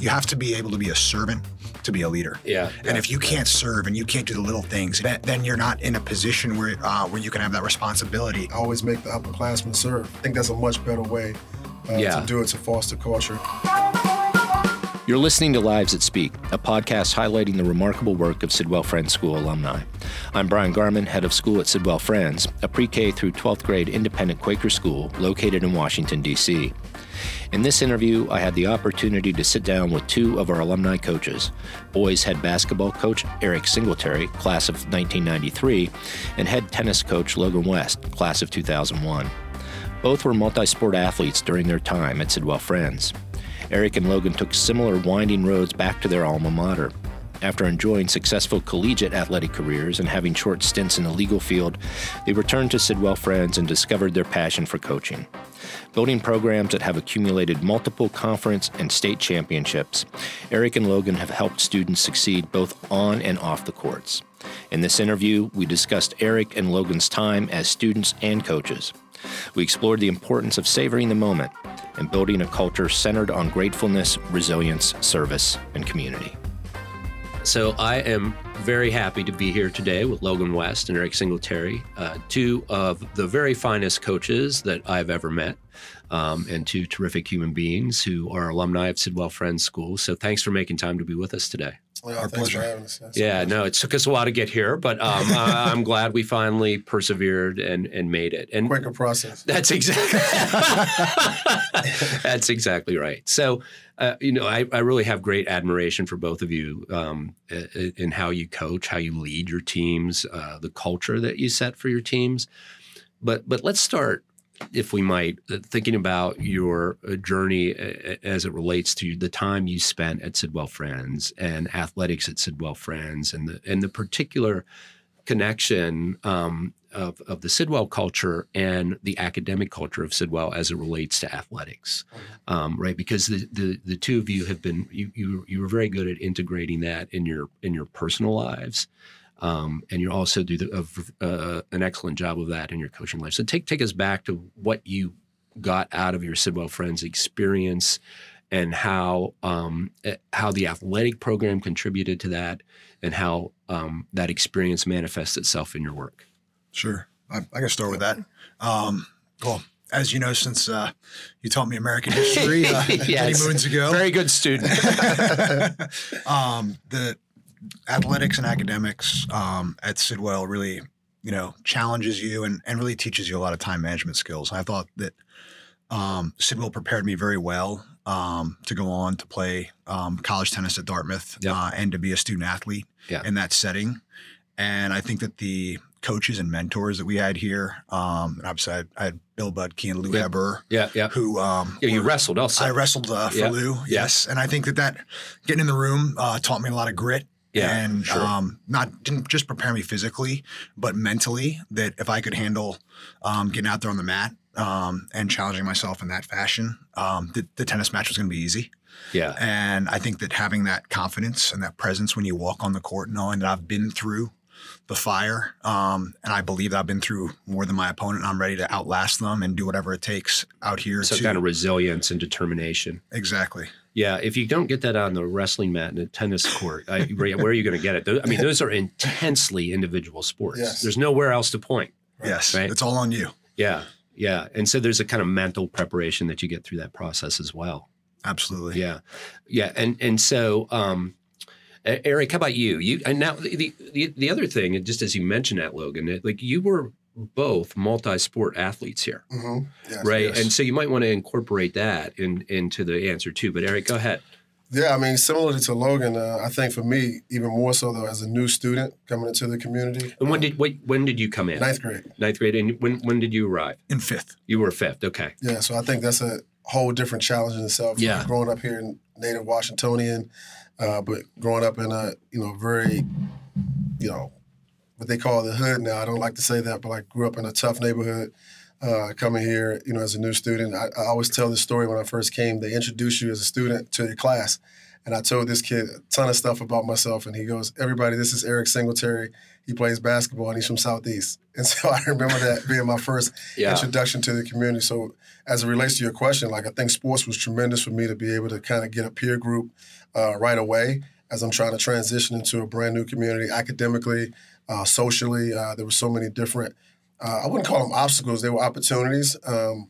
you have to be able to be a servant to be a leader. Yeah. And if you can't serve and you can't do the little things, then, then you're not in a position where uh, where you can have that responsibility. I Always make the upperclassmen serve. I think that's a much better way uh, Yeah. to do it to foster culture. You're listening to Lives That Speak, a podcast highlighting the remarkable work of Sidwell Friends School alumni. I'm Bryan Garman, head of school at Sidwell Friends, a pre K through 12th grade independent Quaker school located in Washington, D.C. In this interview, I had the opportunity to sit down with two of our alumni coaches boys head basketball coach Eric Singletary, class of 1993, and head tennis coach Logan West, class of 2001. Both were multi sport athletes during their time at Sidwell Friends. Eric and Logan took similar winding roads back to their alma mater. After enjoying successful collegiate athletic careers and having short stints in the legal field, they returned to Sidwell Friends and discovered their passion for coaching. Building programs that have accumulated multiple conference and state championships, Eric and Logan have helped students succeed both on and off the courts. In this interview, we discussed Eric and Logan's time as students and coaches. We explored the importance of savoring the moment and building a culture centered on gratefulness, resilience, service, and community. So I am very happy to be here today with Logan West and Eric Singletary, uh, two of the very finest coaches that I've ever met, um, and two terrific human beings who are alumni of Sidwell Friends School. So thanks for making time to be with us today. Yeah, Our pleasure. for having us. Yeah, no, it took us a while to get here, but um, I- I'm glad we finally persevered and and made it. And Quaker process. that's exactly that's exactly right. So, uh, you know, I, I really have great admiration for both of you um, in how you coach, how you lead your teams, uh, the culture that you set for your teams. But but let's start, if we might, uh, thinking about your uh, journey uh, as it relates to the time you spent at Sidwell Friends and athletics at Sidwell Friends, and the and the particular connection um, of, of the Sidwell culture and the academic culture of Sidwell as it relates to athletics, um, right? Because the, the the two of you have been you you you were very good at integrating that in your in your personal lives, um, and you also do the, uh, uh, an excellent job of that in your coaching life. So take take us back to what you got out of your Sidwell Friends experience. And how um, eh, how the athletic program contributed to that, and how um, that experience manifests itself in your work. Sure, I, I can start with that. Um, well, as you know, since uh, you taught me American history uh, many moons ago, Very good student. um, the athletics and academics um, at Sidwell really, you know, challenges you and, and really teaches you a lot of time management skills. I thought that um, Sidwell prepared me very well um, to go on to play um, college tennis at Dartmouth Yep. uh, and to be a student athlete Yeah. in that setting. And I think that the coaches and mentors that we had here, um, and obviously I had, I had Bill Budke and Lou Yeah. Heber, yeah, yeah. who um, Yeah, you were- wrestled also. I wrestled uh, for Yeah. Lou, Yeah. yes, and I think that that getting in the room uh, taught me a lot of grit. Yeah, and sure. um, not didn't just prepare me physically, but mentally. That if I could handle um, getting out there on the mat um, and challenging myself in that fashion, um, the, the tennis match was going to be easy. yeah, And I think that having that confidence and that presence when you walk on the court, knowing that I've been through the fire, um, and I believe that I've been through more than my opponent, and I'm ready to outlast them and do whatever it takes out here. some to kind of resilience and determination. exactly. Yeah, if you don't get that on the wrestling mat and a tennis court, I, where are you going to get it? Those- I mean, those are intensely individual sports. Yes. There's nowhere else to point. Yes, Right. it's all on you. Yeah, yeah, and so there's a kind of mental preparation that you get through that process as well. Absolutely. Yeah, yeah, and and so, um, Eric, how about you? You and now the the, the other thing, and just as you mentioned that, Logan, like you were both multi-sport athletes here, Mhm. Yes, right? yes. And so you might want to incorporate that in into the answer too. But Eric, go ahead. Yeah, I mean, similarly to Logan, uh, I think for me, even more so though, as a new student coming into the community. And when uh, did wait, when did you come in? ninth grade? Ninth grade. And when when did you arrive? In fifth. You were fifth. Okay. Yeah, so I think that's a whole different challenge in itself. Yeah. growing up here in native Washingtonian, uh, but growing up in a you know very, you know, what they call the hood now. I don't like to say that, but I grew up in a tough neighborhood. Uh, coming here, you know, as a new student, I, I always tell this story when I first came. They introduce you as a student to your class, and I told this kid a ton of stuff about myself, and he goes, "Everybody, this is Eric Singletary. he plays basketball and he's from Southeast. And so I remember that being my first Yeah. introduction to the community. So as it relates to your question, like I think sports was tremendous for me to be able to kind of get a peer group uh, right away as I'm trying to transition into a brand new community academically, uh, socially. Uh, there were so many different, uh, I wouldn't call them obstacles, they were opportunities, um,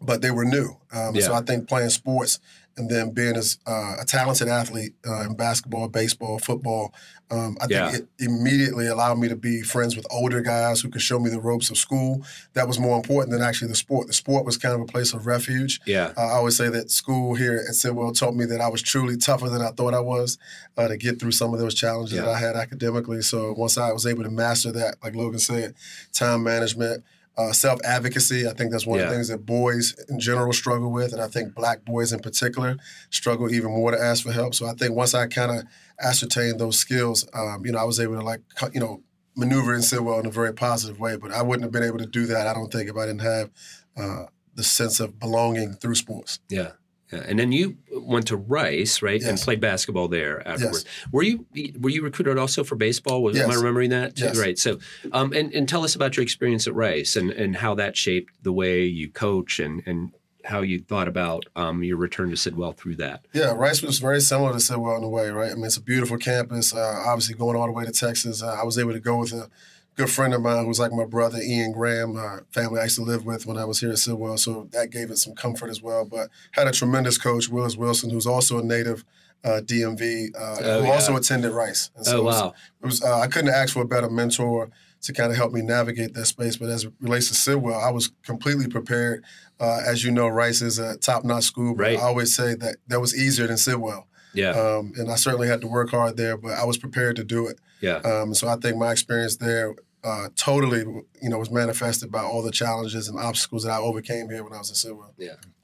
but they were new. Um, and So I think playing sports and then being as uh, a talented athlete uh, in basketball, baseball, football, um, I Yeah. think it immediately allowed me to be friends with older guys who could show me the ropes of school. That was more important than actually the sport. The sport was kind of a place of refuge. Yeah. Uh, I always say that school here at Sidwell taught me that I was truly tougher than I thought I was uh, to get through some of those challenges that I had academically. So once I was able to master that, like Logan said, time management, uh, self advocacy, I think that's one of the things that boys in general struggle with. And I think black boys in particular struggle even more to ask for help. So I think once I kind of ascertained those skills, um, you know, I was able to like, you know, maneuver and in Sidwell in a very positive way. But I wouldn't have been able to do that, I don't think, if I didn't have uh, the sense of belonging through sports. Yeah. Yeah. And then you went to Rice, right, and played basketball there afterwards. Yes. Were you were you recruited also for baseball? Was, Am I remembering that? Yes. Right. So, um, and and tell us about your experience at Rice and and how that shaped the way you coach and and how you thought about um, your return to Sidwell through that. Yeah, Rice was very similar to Sidwell in a way, right? I mean, it's a beautiful campus. Uh, obviously, going all the way to Texas, uh, I was able to go with a good friend of mine who's like my brother, Ian Graham, uh, family I used to live with when I was here at Sidwell. So that gave it some comfort as well. But had a tremendous coach, Willis Wilson, who's also a native uh, DMV, uh, Oh, who yeah. also attended Rice. And Oh it was- wow. it was uh, I couldn't ask for a better mentor to kind of help me navigate that space. But as it relates to Sidwell, I was completely prepared. Uh, as you know, Rice is a top-notch school, but Right. I always say that that was easier than Sidwell. Yeah. Um, and I certainly had to work hard there, but I was prepared to do it. yeah. Um, so I think my experience there uh, totally, you know, was manifested by all the challenges and obstacles that I overcame here when I was at Sidwell.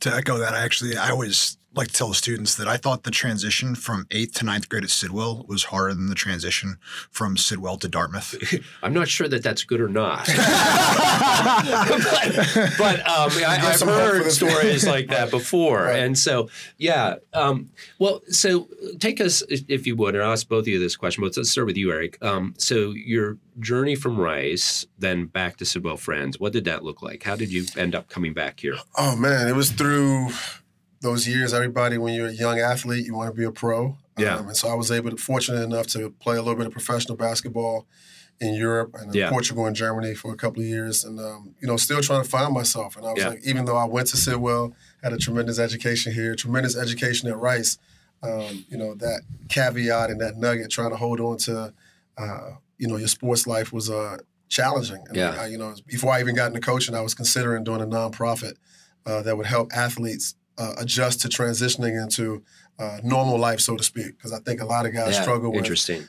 To echo that, I actually I always like to tell the students that I thought the transition from eighth to ninth grade at Sidwell was harder than the transition from Sidwell to Dartmouth. I'm not sure that that's good or not. but but um, I, I've some heard stories like that before. Right. And so, yeah. Um, well, so take us, if if you would, and I'll ask both of you this question, but let's start with you, Eric. Um, so, your journey from Rice, then back to Sidwell Friends, what did that look like? How did you end up coming back here? Oh man, it was through those years. Everybody, when you're a young athlete, you want to be a pro. Yeah. Um, and so I was able to, fortunate enough to play a little bit of professional basketball in Europe and in Yeah. Portugal and Germany for a couple of years, and um, you know, still trying to find myself. And I was Yeah. like, even though I went to Sidwell, had a tremendous education here, tremendous education at Rice. Um, you know, that caveat and that nugget, trying to hold on to, uh, you know, your sports life was uh, challenging. And Yeah. I, you know, before I even got into coaching, I was considering doing a nonprofit uh, that would help athletes uh, adjust to transitioning into uh, normal life, so to speak. Because I think a lot of guys yeah. struggle with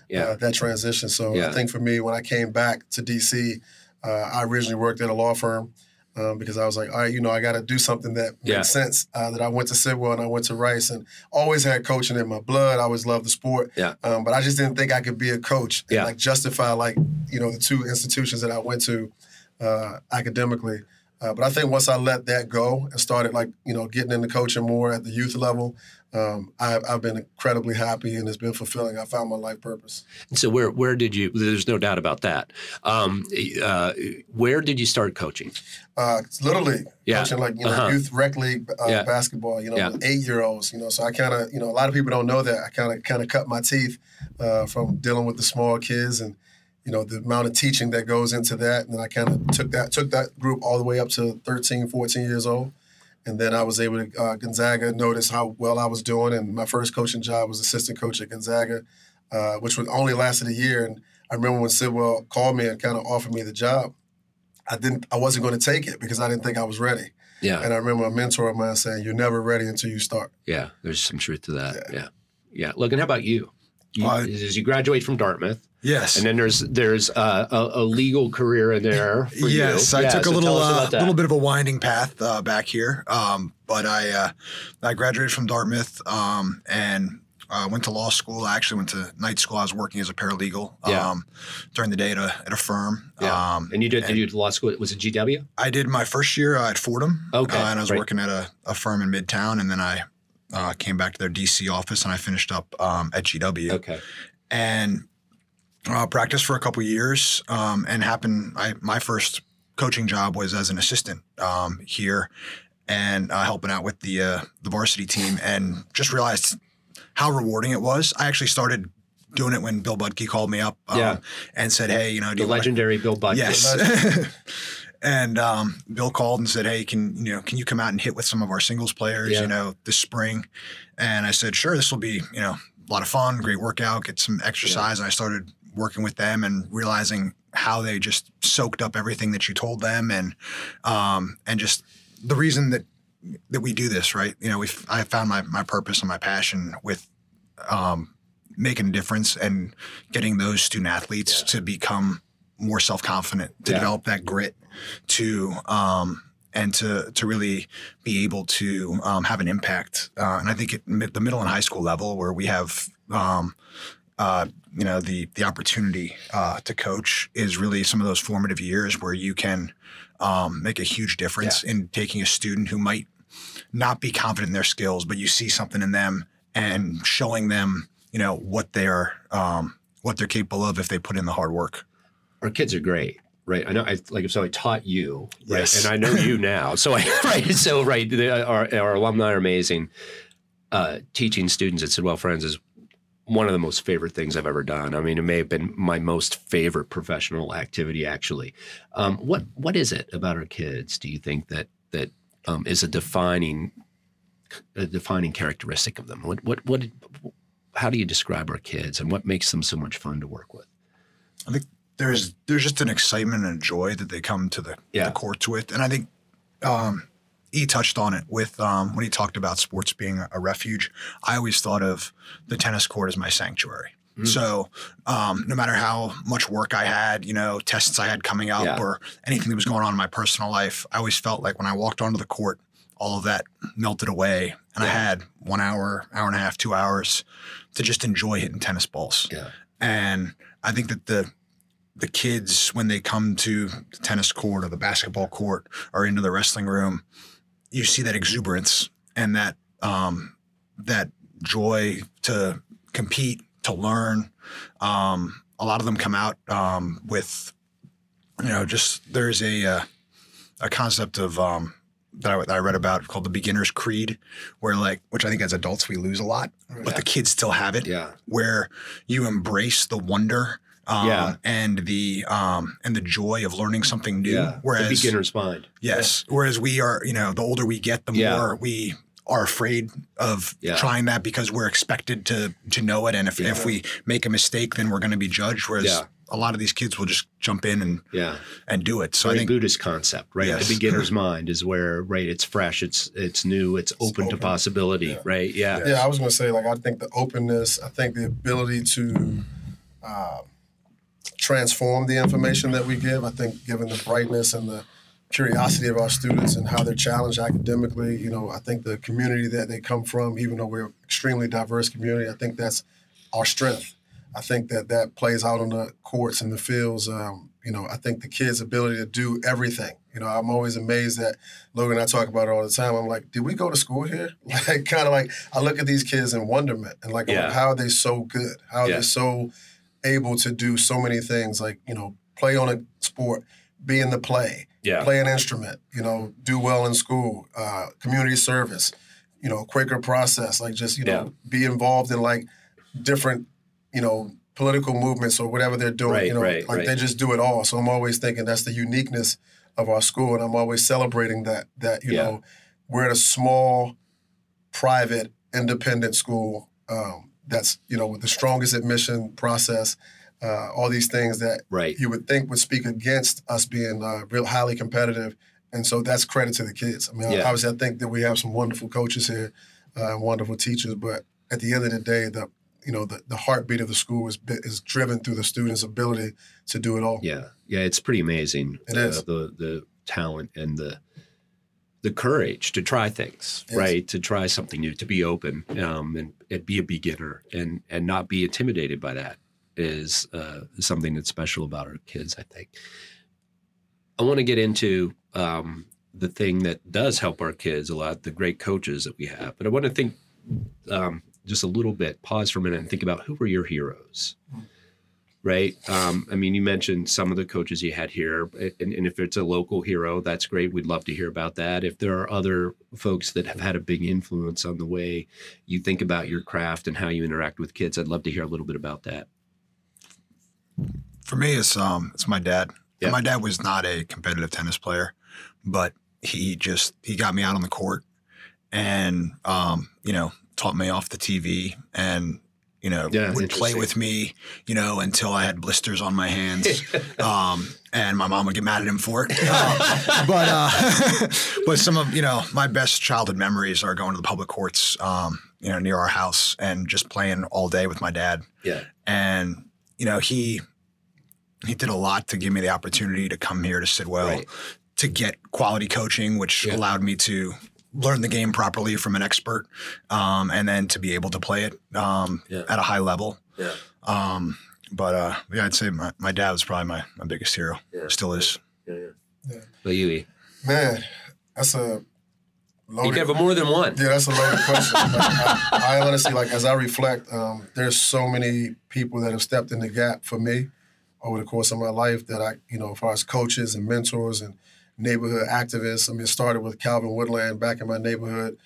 Yeah. uh, that transition. So Yeah. I think for me, when I came back to DC, uh, I originally worked at a law firm um, because I was like, all right, you know, I got to do something that makes sense. Uh, that I went to Sidwell and I went to Rice and always had coaching in my blood. I always loved the sport. Yeah. Um, but I just didn't think I could be a coach and Yeah. like justify like you know the two institutions that I went to uh, academically. Uh, but I think once I let that go and started like you know getting into coaching more at the youth level, um, I've, I've been incredibly happy and it's been fulfilling. I found my life purpose. And so, where where did you? There's no doubt about that. Um, uh, where did you start coaching? Uh, little league, Yeah. coaching like you know Uh-huh. youth rec league uh, Yeah. basketball. You know, Yeah. eight year olds. You know, so I kind of you know a lot of people don't know that I kind of kind of cut my teeth uh, from dealing with the small kids and you know the amount of teaching that goes into that. And then I kind of took that took that group all the way up to 13, 14 years old. And then I was able to uh, Gonzaga notice how well I was doing, and my first coaching job was assistant coach at Gonzaga, uh, which would only lasted a year. And I remember when Sidwell called me and kind of offered me the job. I didn't. I wasn't going to take it because I didn't think I was ready. Yeah, And I remember a mentor of mine saying, "You're never ready until you start." yeah. There's some truth to that. Yeah, yeah. Logan, how about you? You, Uh, as you graduate from Dartmouth, Yes. and then there's there's uh, a, a legal career in there. For yes, you. I Yeah, took so a little uh, little bit of a winding path uh, back here, um, but I uh, I graduated from Dartmouth um, and uh, went to law school. I actually went to night school. I was working as a paralegal Yeah. um, during the day at a, at a firm. Yeah. Um, And you did, did you do law school? Was it GW? I did my first year uh, at Fordham. Okay, uh, and I was right. working at a, a firm in Midtown, and then I uh, came back to their DC office and I finished up um, at GW. Okay. And uh, practiced for a couple years, um, and happened. I my first coaching job was as an assistant um, here, and uh, helping out with the uh, the varsity team, and just realized how rewarding it was. I actually started doing it when Bill Budke called me up um, Yeah. and said, "Hey, you know, do The legendary Bill Budke." Yes. and um, Bill called and said, "Hey, can you know can you come out and hit with some of our singles players? Yeah. You know, this spring?" And I said, "Sure. This will be you know a lot of fun, great workout, get some exercise." And I started working with them and realizing how they just soaked up everything that you told them, and um, and just the reason that that we do this, right? You know, we I found my my purpose and my passion with um, making a difference and getting those student athletes Yeah. to become more self confident, to Yeah. develop that grit, to um, and to to really be able to um, have an impact. Uh, and I think at the middle and high school level, where we have um, uh, you know the the opportunity uh, to coach, is really some of those formative years where you can um, make a huge difference in taking a student who might not be confident in their skills, but you see something in them and showing them, you know, what they're um, what they're capable of if they put in the hard work. Our kids are great. Right, I know. I like so. I taught you, right, Yes. and I know you now. So, I, right, so right, the, our our alumni are amazing. Uh, teaching students at Sidwell Friends is one of the most favorite things I've ever done. I mean, it may have been my most favorite professional activity, actually. Um, what what is it about our kids? Do you think that that um, is a defining a defining characteristic of them? What what what? How do you describe our kids, and what makes them so much fun to work with? I think there's there's just an excitement and a joy that they come to the, Yeah. the courts with, and I think um, he touched on it with um, when he talked about sports being a, refuge. I always thought of the tennis court as my sanctuary. Mm. So um, no matter how much work I had, you know, tests I had coming up Yeah. or anything that was going on in my personal life, I always felt like when I walked onto the court, all of that melted away, and I had one hour, hour and a half, two hours to just enjoy hitting tennis balls. Yeah. And I think that the the kids when they come to the tennis court or the basketball court or into the wrestling room, you see that exuberance and that um, that joy to compete, to learn. Um, a lot of them come out um, with, you know, just there's a uh, a concept of um, that, I, that I read about called the beginner's creed, where like, which I think as adults we lose a lot, but the kids still have it Yeah. where you embrace the wonder um, Yeah. and the um, and the joy of learning something new. Yeah. Whereas the beginner's mind. yes, whereas we are, you know, the older we get, the Yeah. more we are afraid of Yeah. trying that because we're expected to to know it, and if, if we make a mistake, then we're going to be judged. Whereas Yeah. a lot of these kids will just jump in and Yeah. and do it. So Very I think Buddhist concept, right? Yes. The beginner's mind is where, right? It's fresh, it's it's new, it's open, to possibility, Yeah. right? Yeah. Yeah, I was going to say, like, I think the openness, I think the ability to uh, transform the information that we give, I think given the brightness and the curiosity of our students and how they're challenged academically, you know, I think the community that they come from, even though we're an extremely diverse community, I think that's our strength. I think that that plays out on the courts and the fields. Um, you know, I think the kids' ability to do everything. You know, I'm always amazed that Logan and I talk about it all the time. I'm like, did we go to school here? Like, kind of like I look at these kids in wonderment and like, I'm like, how are they so good? How are Yeah. they so able to do so many things? Like, you know, play on a sport, be in the play, Yeah. play an instrument, you know, do well in school, uh, community service, you know, Quaker process, like just, you know, be involved in like different, you know, political movements or whatever they're doing, Right, you know, right, like right. they just do it all. So I'm always thinking that's the uniqueness of our school. And I'm always celebrating that, that, you Yeah. know, we're at a small, private, independent school um, that's, you know, with the strongest admission process, uh, all these things that Right. you would think would speak against us being uh, real highly competitive. And so that's credit to the kids. I mean, Yeah. obviously, I think that we have some wonderful coaches here, uh, wonderful teachers. But at the end of the day, the you know the, the heartbeat of the school is is driven through the students' ability to do it all. Yeah. Yeah. It's pretty amazing. It uh, is. the the talent and the the courage to try things, Yes. right? To try something new, to be open, um, and, and be a beginner, and and not be intimidated by that is uh, something that's special about our kids. I think. I want to get into um, the thing that does help our kids a lot, the great coaches that we have. But I want to think um, just a little bit, pause for a minute, and think about who were your heroes. Right? Um, I mean, you mentioned some of the coaches you had here, and, and, if it's a local hero, that's great. We'd love to hear about that. If there are other folks that have had a big influence on the way you think about your craft and how you interact with kids, I'd love to hear a little bit about that. For me, it's um, it's my dad. Yeah. My dad was not a competitive tennis player, but he just he got me out on the court and um, you know taught me off the TV and you know, yeah, would play with me, you know, until I had blisters on my hands. um, and my mom would get mad at him for it. Uh, but uh, but some of you know my best childhood memories are going to the public courts, um, you know, near our house and just playing all day with my dad. Yeah. And you know he he did a lot to give me the opportunity to come here to Sidwell. Right. To get quality coaching, which yeah. allowed me to learn the game properly from an expert, um, and then to be able to play it um, yeah. at a high level. Yeah. Um, but uh, yeah, I'd say my, my dad was probably my, my biggest hero. Yeah. Still is. Yeah, yeah. yeah. But you, man, that's a loaded. You can have more than one. Yeah, that's a loaded question. I, I, honestly, like, as I reflect, um, there's so many people that have stepped in the gap for me over the course of my life that I, you know, as far as coaches and mentors and neighborhood activists. I mean, it started with Calvin Woodland back in my neighborhood,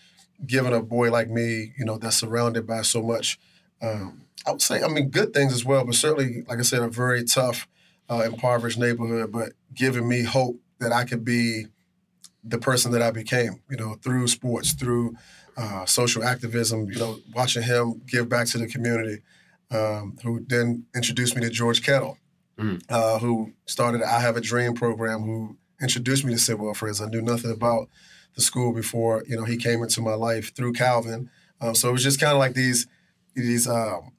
giving a boy like me, you know, that's surrounded by so much. Um, I would say, I mean, good things as well, but certainly, like I said, a very tough, uh, impoverished neighborhood, but giving me hope that I could be the person that I became, you know, through sports, through uh, social activism, you know, watching him give back to the community, um, who then introduced me to George Kettle, mm. uh, who started I Have a Dream program, who introduced me to Sidwell Friends. I knew nothing about the school before you know he came into my life through Calvin. Um, so it was just kind of like these these um,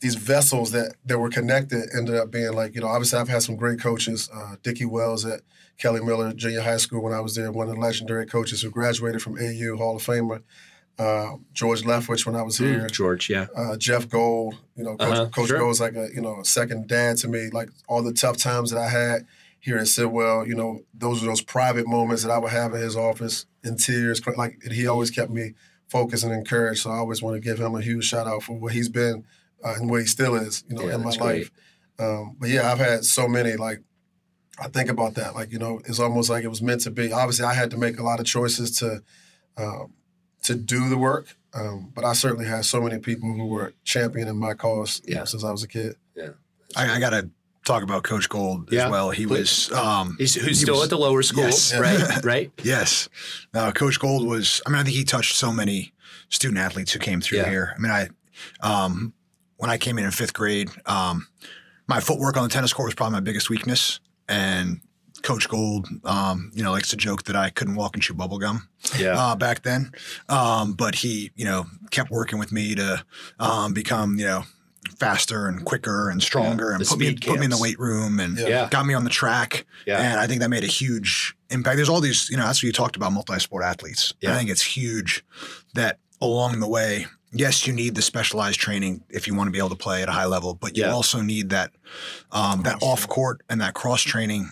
these vessels that that were connected ended up being like you know obviously I've had some great coaches. Uh, Dickie Wells at Kelly Miller Junior High School when I was there, one of the legendary coaches who graduated from AU Hall of Famer. Uh, George Leftwich when I was mm, here. Mm, George, yeah. Uh, Jeff Gold, you know, Coach, uh-huh, Coach sure. Gold's like a you know a second dad to me. Like all the tough times that I had here at Sidwell, you know, those are those private moments that I would have in his office in tears. Like he always kept me focused and encouraged. So I always want to give him a huge shout out for what he's been uh, and what he still is, you know, yeah, in my life. Um, but yeah, I've had so many like I think about that. Like you know, it's almost like it was meant to be. Obviously, I had to make a lot of choices to um, to do the work, um, but I certainly had so many people who were championing my cause yeah. know, since I was a kid. Yeah, I, I got to talk about Coach Gold yeah, as well. He was um, He's, who's he still was, at the lower school, yes. right? right. Yes. Uh, Coach Gold was. I mean, I think he touched so many student athletes who came through yeah. here. I mean, I um, when I came in in fifth grade, um, my footwork on the tennis court was probably my biggest weakness, and Coach Gold, um, you know, likes to joke that I couldn't walk and chew bubble gum yeah. uh, back then. Um, but he, you know, kept working with me to um, become, you know, faster and quicker and stronger yeah, and put me, put me in the weight room and yeah. got me on the track. Yeah. And I think that made a huge impact. There's all these, you know, that's what you talked about multi-sport athletes. I think it's huge that along the way, yes, you need the specialized training if you want to be able to play at a high level, but you also need that um, that off court and that cross training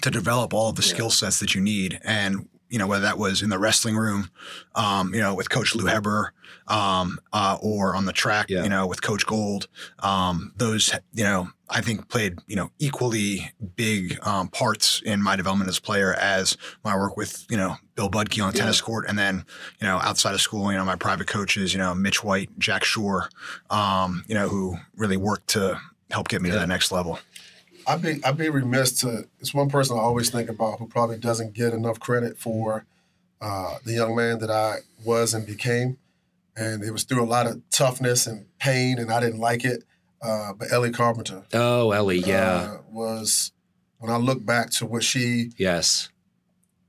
to develop all of the skill sets that you need. And you know, whether that was in the wrestling room, um, you know, with Coach Lou Heber, um, uh, or on the track, yeah. you know, with Coach Gold. Um, those, you know, I think played, you know, equally big um, parts in my development as a player as my work with, you know, Bill Budke on the yeah. tennis court, and then, you know, outside of school, you know, my private coaches, you know, Mitch White, Jack Shore, um, you know, who really worked to help get me yeah. to that next level. I'd be I'd be remiss to. It's one person I always think about who probably doesn't get enough credit for uh, the young man that I was and became, and it was through a lot of toughness and pain, and I didn't like it. Uh, but Ellie Carpenter. Oh, Ellie, yeah, uh, was when I look back to what she yes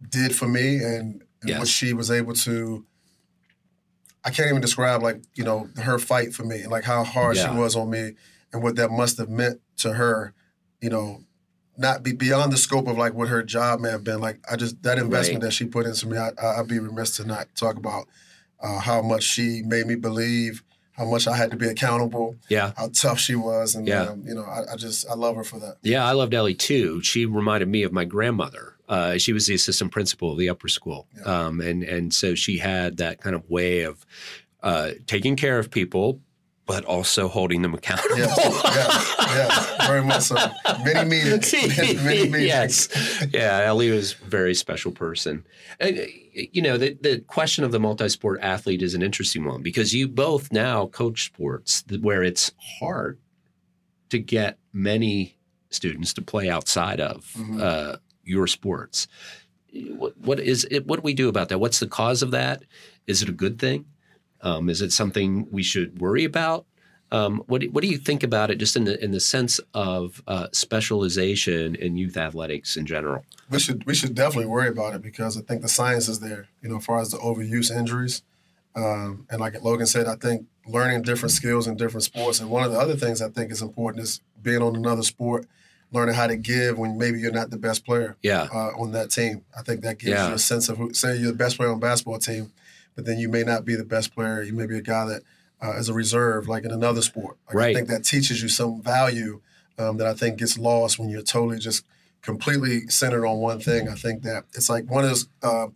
did for me and, and yes. what she was able to. I can't even describe like you know her fight for me, and like how hard yeah. she was on me, and what that must have meant to her you know, not be beyond the scope of like what her job may have been. Like I just that investment right. that she put into me, I, would be remiss to not talk about uh, how much she made me believe, how much I had to be accountable. Yeah, how tough she was, and yeah. Um, you know, I, I, just I love her for that. Yeah, I loved Ellie too. She reminded me of my grandmother. Uh, she was the assistant principal of the upper school, yeah. um, and and so she had that kind of way of uh, taking care of people, but also holding them accountable. Yes, yes, yes, very much so. Many meetings, many meetings. yes, yeah. Ellie was a very special person. Uh, you know, the the question of the multi-sport athlete is an interesting one because you both now coach sports where it's hard to get many students to play outside of Mhm. uh, your sports. What, what is it? What do we do about that? What's the cause of that? Is it a good thing? Um, is it something we should worry about? Um, what do, what do you think about it, just in the in the sense of uh, specialization in youth athletics in general? we should we should definitely worry about it because I think the science is there. You know, as far as the overuse injuries, um, and like Logan said, I think learning different skills in different sports. And one of the other things I think is important is being on another sport, learning how to give when maybe you're not the best player Yeah, uh, on that team. I think that gives Yeah. you a sense of who. Say you're the best player on a basketball team, but then you may not be the best player. You may be a guy that uh, is a reserve, like in another sport. Like, Right. I think that teaches you some value um, that I think gets lost when you're totally just completely centered on one thing. I think that it's like one of those. Uh,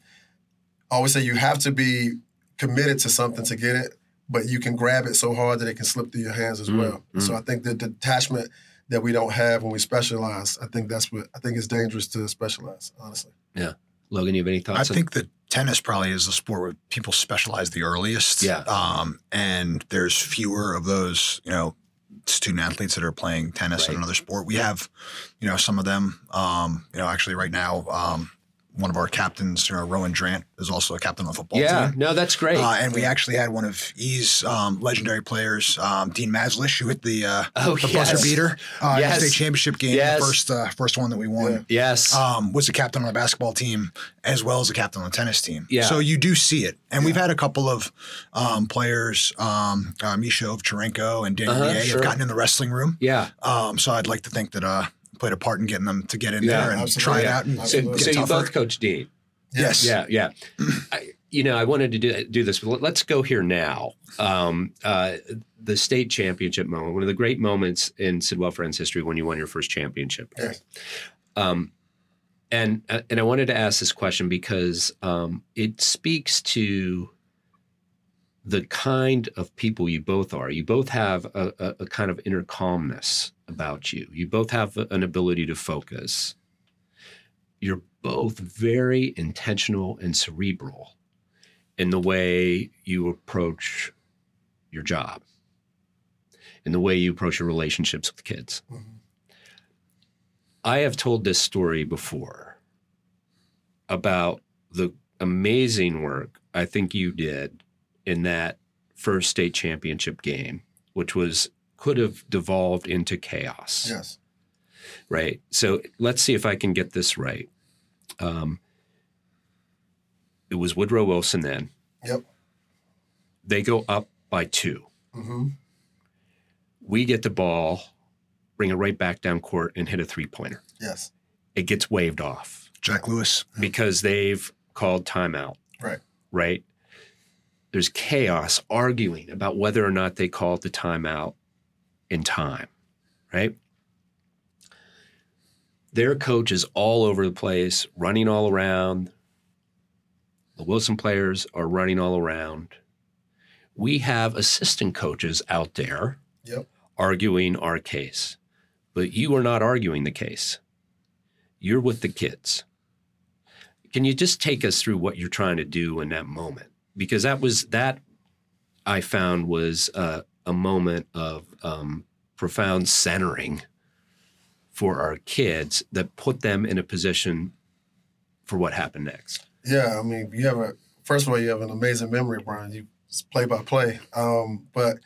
I always say you have to be committed to something to get it, but you can grab it so hard that it can slip through your hands as Mm, well. So I think the detachment that we don't have when we specialize, I think that's what I think it's dangerous to specialize. Honestly, Yeah. Logan, you have any I thoughts? on- think that tennis probably is the sport where people specialize the earliest. Yeah. Um, and there's fewer of those, you know, student athletes that are playing tennis Right. in another sport. We have, you know, some of them. Um, you know, actually, right now, um, one of our captains, know, Rowan Drant, is also a captain on the football team. yeah, team. no, that's great. Uh, and we actually had one of E's um, legendary players, um, Dean Maslish, who hit the, uh, oh, the yes. buzzer beater uh, in the state championship game, Yes. the first uh, first one that we won Yes, um, was a captain on the basketball team as well as a captain on the tennis team. Yeah. So you do see it. And we've had a couple of um, players, um, uh, Misha Ovcharenko and Daniel Uh-huh, sure. have gotten in the wrestling room. yeah. Um, so I'd like to think that uh, played a part in getting them to get in Yeah, there and try it Yeah, out and So, absolutely. so you both coach Dean. Yes. Yeah, yeah. I, you know, I wanted to do, do this, but let- let's go here now. Um, uh, the state championship moment, one of the great moments in Sidwell Friends history when you won your first championship. Yes. Um, and uh, and I wanted to ask this question because um, it speaks to the kind of people you both are. You both have a, a, a kind of inner calmness about you. You both have an ability to focus. You're both very intentional and cerebral in the way you approach your job, in the way you approach your relationships with kids. Mhm. I have told this story before about the amazing work I think you did in that first state championship game, which was could have devolved into chaos yes, right? So let's see if I can get this right. Um, it was Woodrow Wilson then. Yep. They go up by two. mm-hmm. We get the ball, bring it right back down court, and hit a three pointer. yes, It gets waved off Jack Lewis. because they've called timeout, right, right? There's chaos arguing about whether or not they called the timeout in time, right? Their coach is all over the place, running all around. The Wilson players are running all around. We have assistant coaches out there Yep. arguing our case, but you are not arguing the case. You're with the kids. Can you just take us through what you're trying to do in that moment? Because that was that I found was uh, a moment of um, profound centering for our kids that put them in a position for what happened next. Yeah, I mean, you have a first of all, you have an amazing memory, Bryan. You play by play. Um, but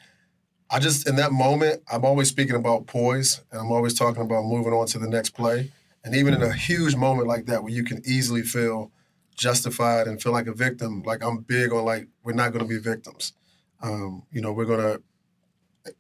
I just in that moment, I'm always speaking about poise, and I'm always talking about moving on to the next play. And even in a huge moment like that, where you can easily feel justified and feel like a victim, like I'm big on like we're not going to be victims. Um, you know, we're going to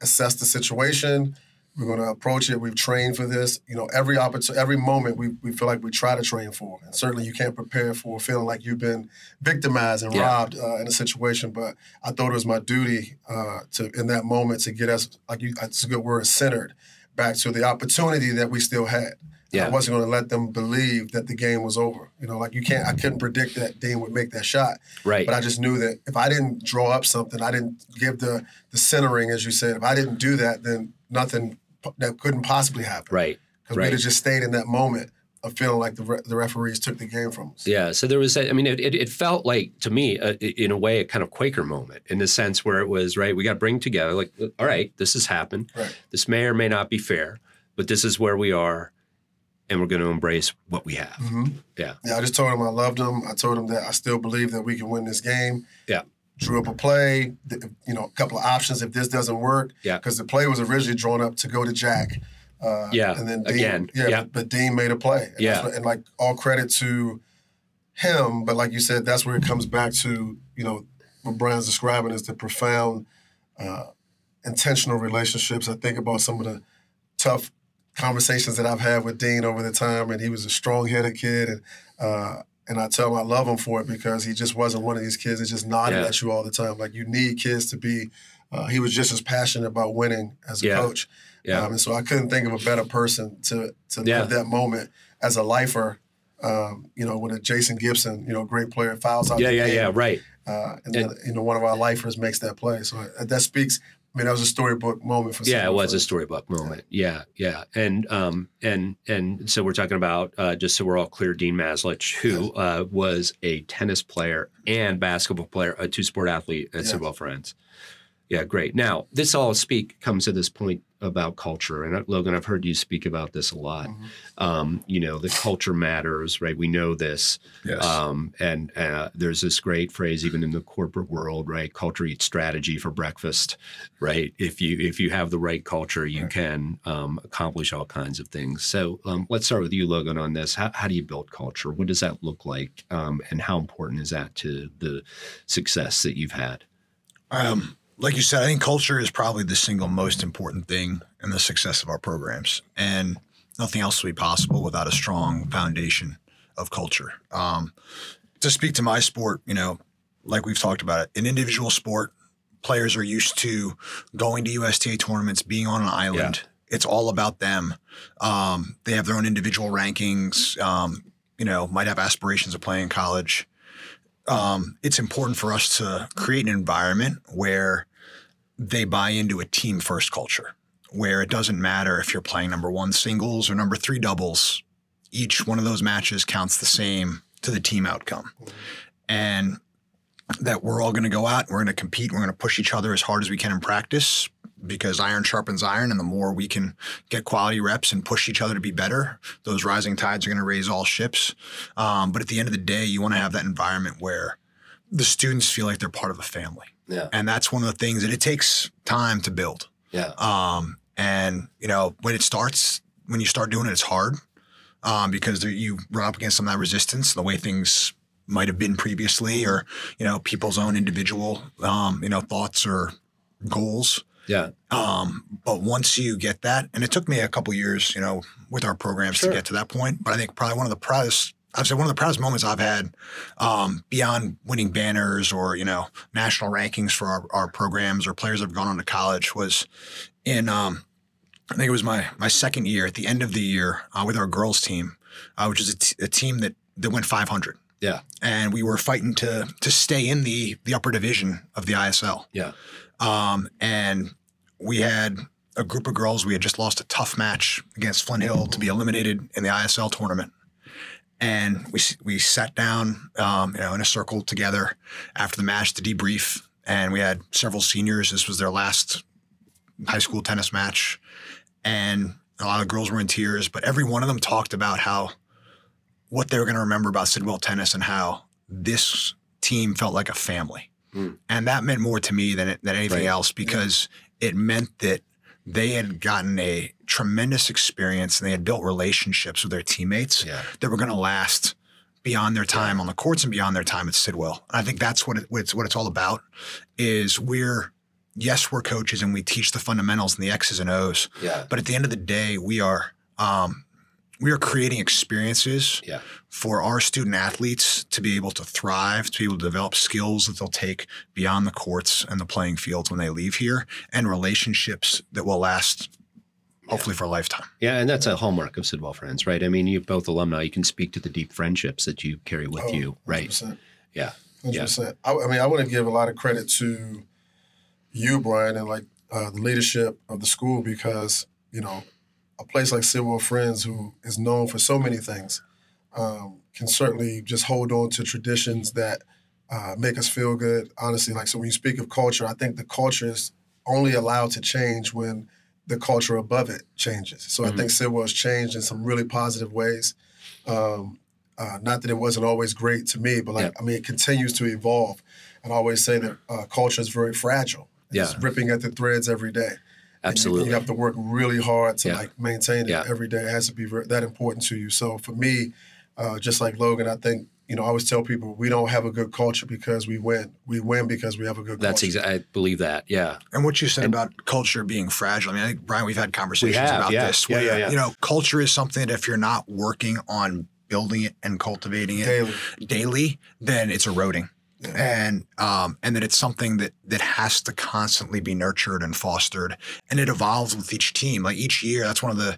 assess the situation. We're going to approach it. We've trained for this. You know, every opportunity, every moment we, we feel like we try to train for. And certainly you can't prepare for feeling like you've been victimized and Yeah. robbed uh, in a situation. But I thought it was my duty uh, to, in that moment, to get us, like you, it's a good word, centered back to the opportunity that we still had. Yeah. I wasn't going to let them believe that the game was over. You know, like you can't. I couldn't predict that Dean would make that shot, Right. but I just knew that if I didn't draw up something, I didn't give the the centering, as you said. If I didn't do that, then nothing that couldn't possibly happen. right. Because right. we'd have just stayed in that moment of feeling like the re- the referees took the game from us. Yeah. So there was, I mean, it, it, it felt like to me, uh, in a way, a kind of Quaker moment in the sense where it was, right, we got to bring together, like, all right, this has happened. Right. This may or may not be fair, but this is where we are, and we're going to embrace what we have. hmm Yeah. Yeah, I just told him I loved him. I told him that I still believe that we can win this game. Yeah. Drew up a play, you know, a couple of options if this doesn't work. Yeah. Because the play was originally drawn up to go to Jack. Uh, Yeah, And then Dean, again, Yeah, yeah. But Dean made a play. And Yeah. what- and like all credit to him, but like you said, that's where it comes back to, you know, what Bryan's describing is the profound, uh, intentional relationships. I think about some of the tough conversations that I've had with Dean over the time, and he was a strong-headed kid, and uh, and I tell him I love him for it because he just wasn't one of these kids that just nodded Yeah. at you all the time. Like you need kids to be. Uh, he was just as passionate about winning as a Yeah. coach, Yeah. um, and so I couldn't think of a better person to to Yeah. live that moment as a lifer. Um, you know, when a Jason Gibson, you know, great player, fouls out. Yeah. the Yeah. game, Yeah. Right. Uh, and, And- then, you know, one of our lifers makes that play. So uh, that speaks. I mean, that was a storybook moment for. Yeah, it was a storybook moment. Yeah, yeah, and um, and and so we're talking about uh, just so we're all clear, Dean Maslich, who uh, was a tennis player and basketball player, a two-sport athlete at Yeah. Sidwell Friends. Yeah, great. Now, this all speak comes to this point about culture, and uh, Logan, I've heard you speak about this a lot. Mhm. Um, you know, the culture matters, right? We know this. Yes. Um, and uh, there's this great phrase even in the corporate world, right? Culture eats strategy for breakfast, right? If you if you have the right culture, you Right. can um, accomplish all kinds of things. So um, let's start with you, Logan, on this. How, how do you build culture? What does that look like, um, and how important is that to the success that you've had? Um, like you said, I think culture is probably the single most important thing in the success of our programs, and nothing else will be possible without a strong foundation of culture. Um, to speak to my sport, you know, like we've talked about it, an individual sport, players are used to going to USTA tournaments, being on an island. It's all about them. Um, they have their own individual rankings. Um, you know, might have aspirations of playing college um, it's important for us to create an environment where they buy into a team first culture, where it doesn't matter if you're playing number one singles or number three doubles. Each one of those matches counts the same to the team outcome. And that we're all going to go out, we're going to compete, we're going to push each other as hard as we can in practice because iron sharpens iron. And the more we can get quality reps and push each other to be better, those rising tides are going to raise all ships. Um, but at the end of the day, you want to have that environment where the students feel like they're part of a family. Yeah, And that's one of the things that it takes time to build. yeah, Um, and, you know, when it starts, when you start doing it, it's hard um, because there, you run up against some of that resistance, the way things might have been previously, or, you know, people's own individual, um, you know, thoughts or goals. yeah, Um, but once you get that, and it took me a couple years, you know, with our programs Sure. to get to that point. But I think probably one of the proudest, I've said one of the proudest moments I've had, um, beyond winning banners or you know national rankings for our, our programs or players that have gone on to college was in, um, I think it was my my second year at the end of the year uh, with our girls team, uh, which is a, t- a team that that went 500. Yeah. and we were fighting to to stay in the the upper division of the ISL. yeah, Um, and we had a group of girls. We had just lost a tough match against Flint Hill to be eliminated in the ISL tournament. And we we sat down, um, you know, in a circle together after the match to debrief. And we had several seniors. This was their last high school tennis match, and a lot of girls were in tears. But every one of them talked about how what they were going to remember about Sidwell tennis and how this team felt like a family. Hmm. And that meant more to me than it, than anything Right. else because it meant that they had gotten a tremendous experience and they had built relationships with their teammates yeah, that were going to last beyond their time on the courts and beyond their time at Sidwell. And I think that's what, it, what it's what it's all about. Is we're yes we're coaches and we teach the fundamentals and the X's and O's, yeah, but at the end of the day we are um, we are creating experiences yeah, for our student athletes to be able to thrive, to be able to develop skills that they'll take beyond the courts and the playing fields when they leave here, and relationships that will last hopefully for a lifetime. Yeah, and that's a hallmark of Sidwell Friends, right? I mean, you both alumni. You can speak to the deep friendships that you carry with Oh, you, right? 100%. Yeah, Hundred Yeah. I, I mean, I want to give a lot of credit to you, Bryan, and like uh, the leadership of the school because you know a place like Sidwell Friends, who is known for so many things, um, can certainly just hold on to traditions that uh, make us feel good. Honestly, like so, when you speak of culture, I think the culture is only allowed to change when the culture above it changes. So I Mhm. think Civil has changed in some really positive ways. Um, uh, not that it wasn't always great to me, but like I mean, it continues to evolve. And I always say that uh, culture is very fragile. It's Yeah. ripping at the threads every day. And you- absolutely. you, have to work really hard to Yeah. like maintain it Yeah. every day. It has to be ver- that important to you. So for me, uh, just like Logan, I think you know I always tell people we don't have a good culture because we win. We win because we have a good That's culture. exactly. I believe that. Yeah, And what you said And- about culture being fragile, I mean, I think, Bryan, we've had conversations have, about yeah. this Yeah, where, yeah, yeah. you know, culture is something that if you're not working on building it and cultivating it daily. daily, then it's eroding. And um, and that it's something that that has to constantly be nurtured and fostered, and it evolves with each team. Like each year, that's one of the